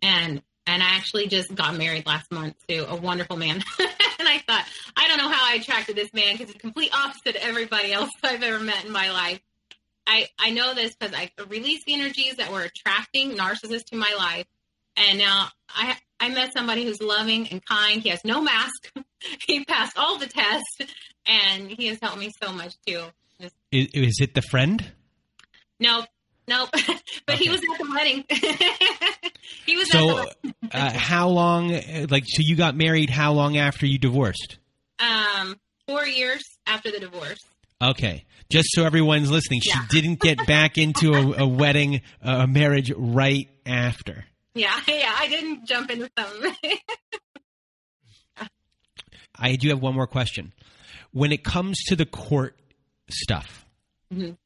Speaker 3: and and I actually just got married last month to a wonderful man. and I thought, I don't know how I attracted this man because he's complete opposite to everybody else I've ever met in my life. I, I know this because I released the energies that were attracting narcissists to my life. And now I I met somebody who's loving and kind. He has no mask. he passed all the tests, and he has helped me so much too. Just,
Speaker 1: Is, is it the friend?
Speaker 3: nope, nope. but he was at the wedding. he was at
Speaker 1: So,
Speaker 3: the
Speaker 1: uh, how long? uh, Like, so you got married? How long after you divorced?
Speaker 3: um four years after the divorce.
Speaker 1: Okay, just so everyone's listening, she
Speaker 3: Yeah.
Speaker 1: didn't get back into a, a wedding, a marriage right after.
Speaker 3: Yeah, yeah. I didn't jump into something.
Speaker 1: I do have one more question. When it comes to the court stuff,
Speaker 3: Mhm.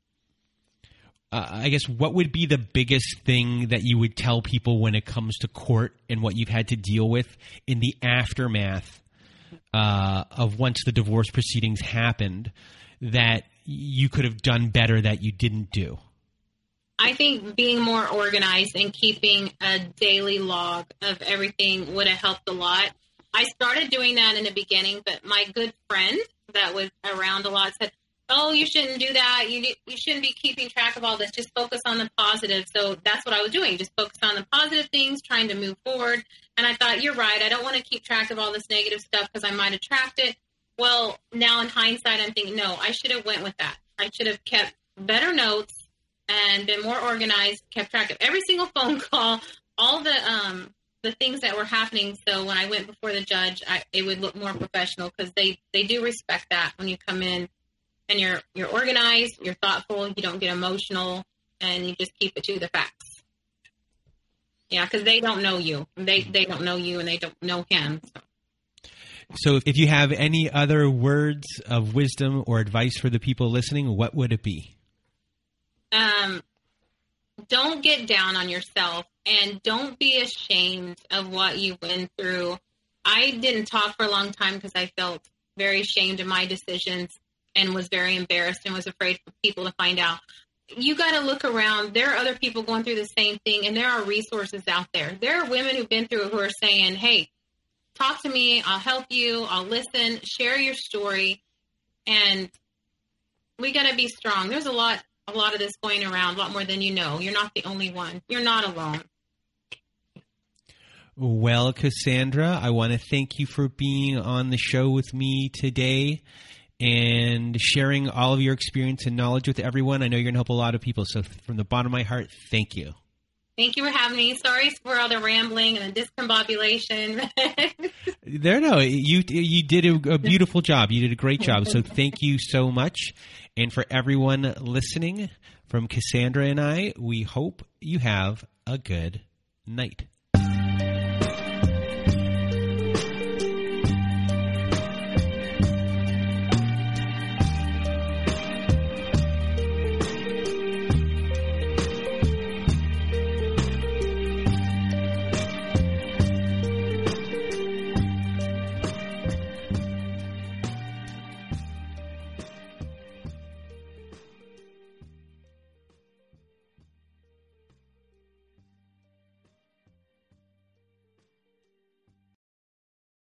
Speaker 1: uh, I guess what would be the biggest thing that you would tell people when it comes to court and what you've had to deal with in the aftermath uh, of once the divorce proceedings happened that you could have done better that you didn't do?
Speaker 3: I think being more organized and keeping a daily log of everything would have helped a lot. I started doing that in the beginning, but my good friend that was around a lot said, "Oh, you shouldn't do that. You you shouldn't be keeping track of all this. Just focus on the positive." So that's what I was doing. Just focus on the positive things, trying to move forward. And I thought, "You're right. I don't want to keep track of all this negative stuff because I might attract it." Well, now in hindsight, I'm thinking, no, I should have went with that. I should have kept better notes and been more organized, kept track of every single phone call, all the um, the things that were happening. So when I went before the judge, I, it would look more professional because they they do respect that when you come in and you're you're organized, you're thoughtful, you don't get emotional, and you just keep it to the facts. Yeah, because they don't know you. They they don't know you, and they don't know him. So.
Speaker 1: So, if you have any other words of wisdom or advice for the people listening, what would it be?
Speaker 3: Um, don't get down on yourself and don't be ashamed of what you went through. I didn't talk for a long time because I felt very ashamed of my decisions and was very embarrassed and was afraid for people to find out. You got to look around. There are other people going through the same thing, and there are resources out there. There are women who've been through it who are saying, hey, talk to me. I'll help you. I'll listen. Share your story. And we got to be strong. There's a lot, a lot of this going around, a lot more than you know. You're not the only one. You're not alone.
Speaker 1: Well, Cassandra, I want to thank you for being on the show with me today and sharing all of your experience and knowledge with everyone. I know you're going to help a lot of people. So, from the bottom of my heart, thank you.
Speaker 3: Thank you for having me. Sorry for all the rambling and the discombobulation.
Speaker 1: there, no, you you did a, a beautiful job. You did a great job. So thank you so much. And for everyone listening, from Cassandra and I, we hope you have a good night.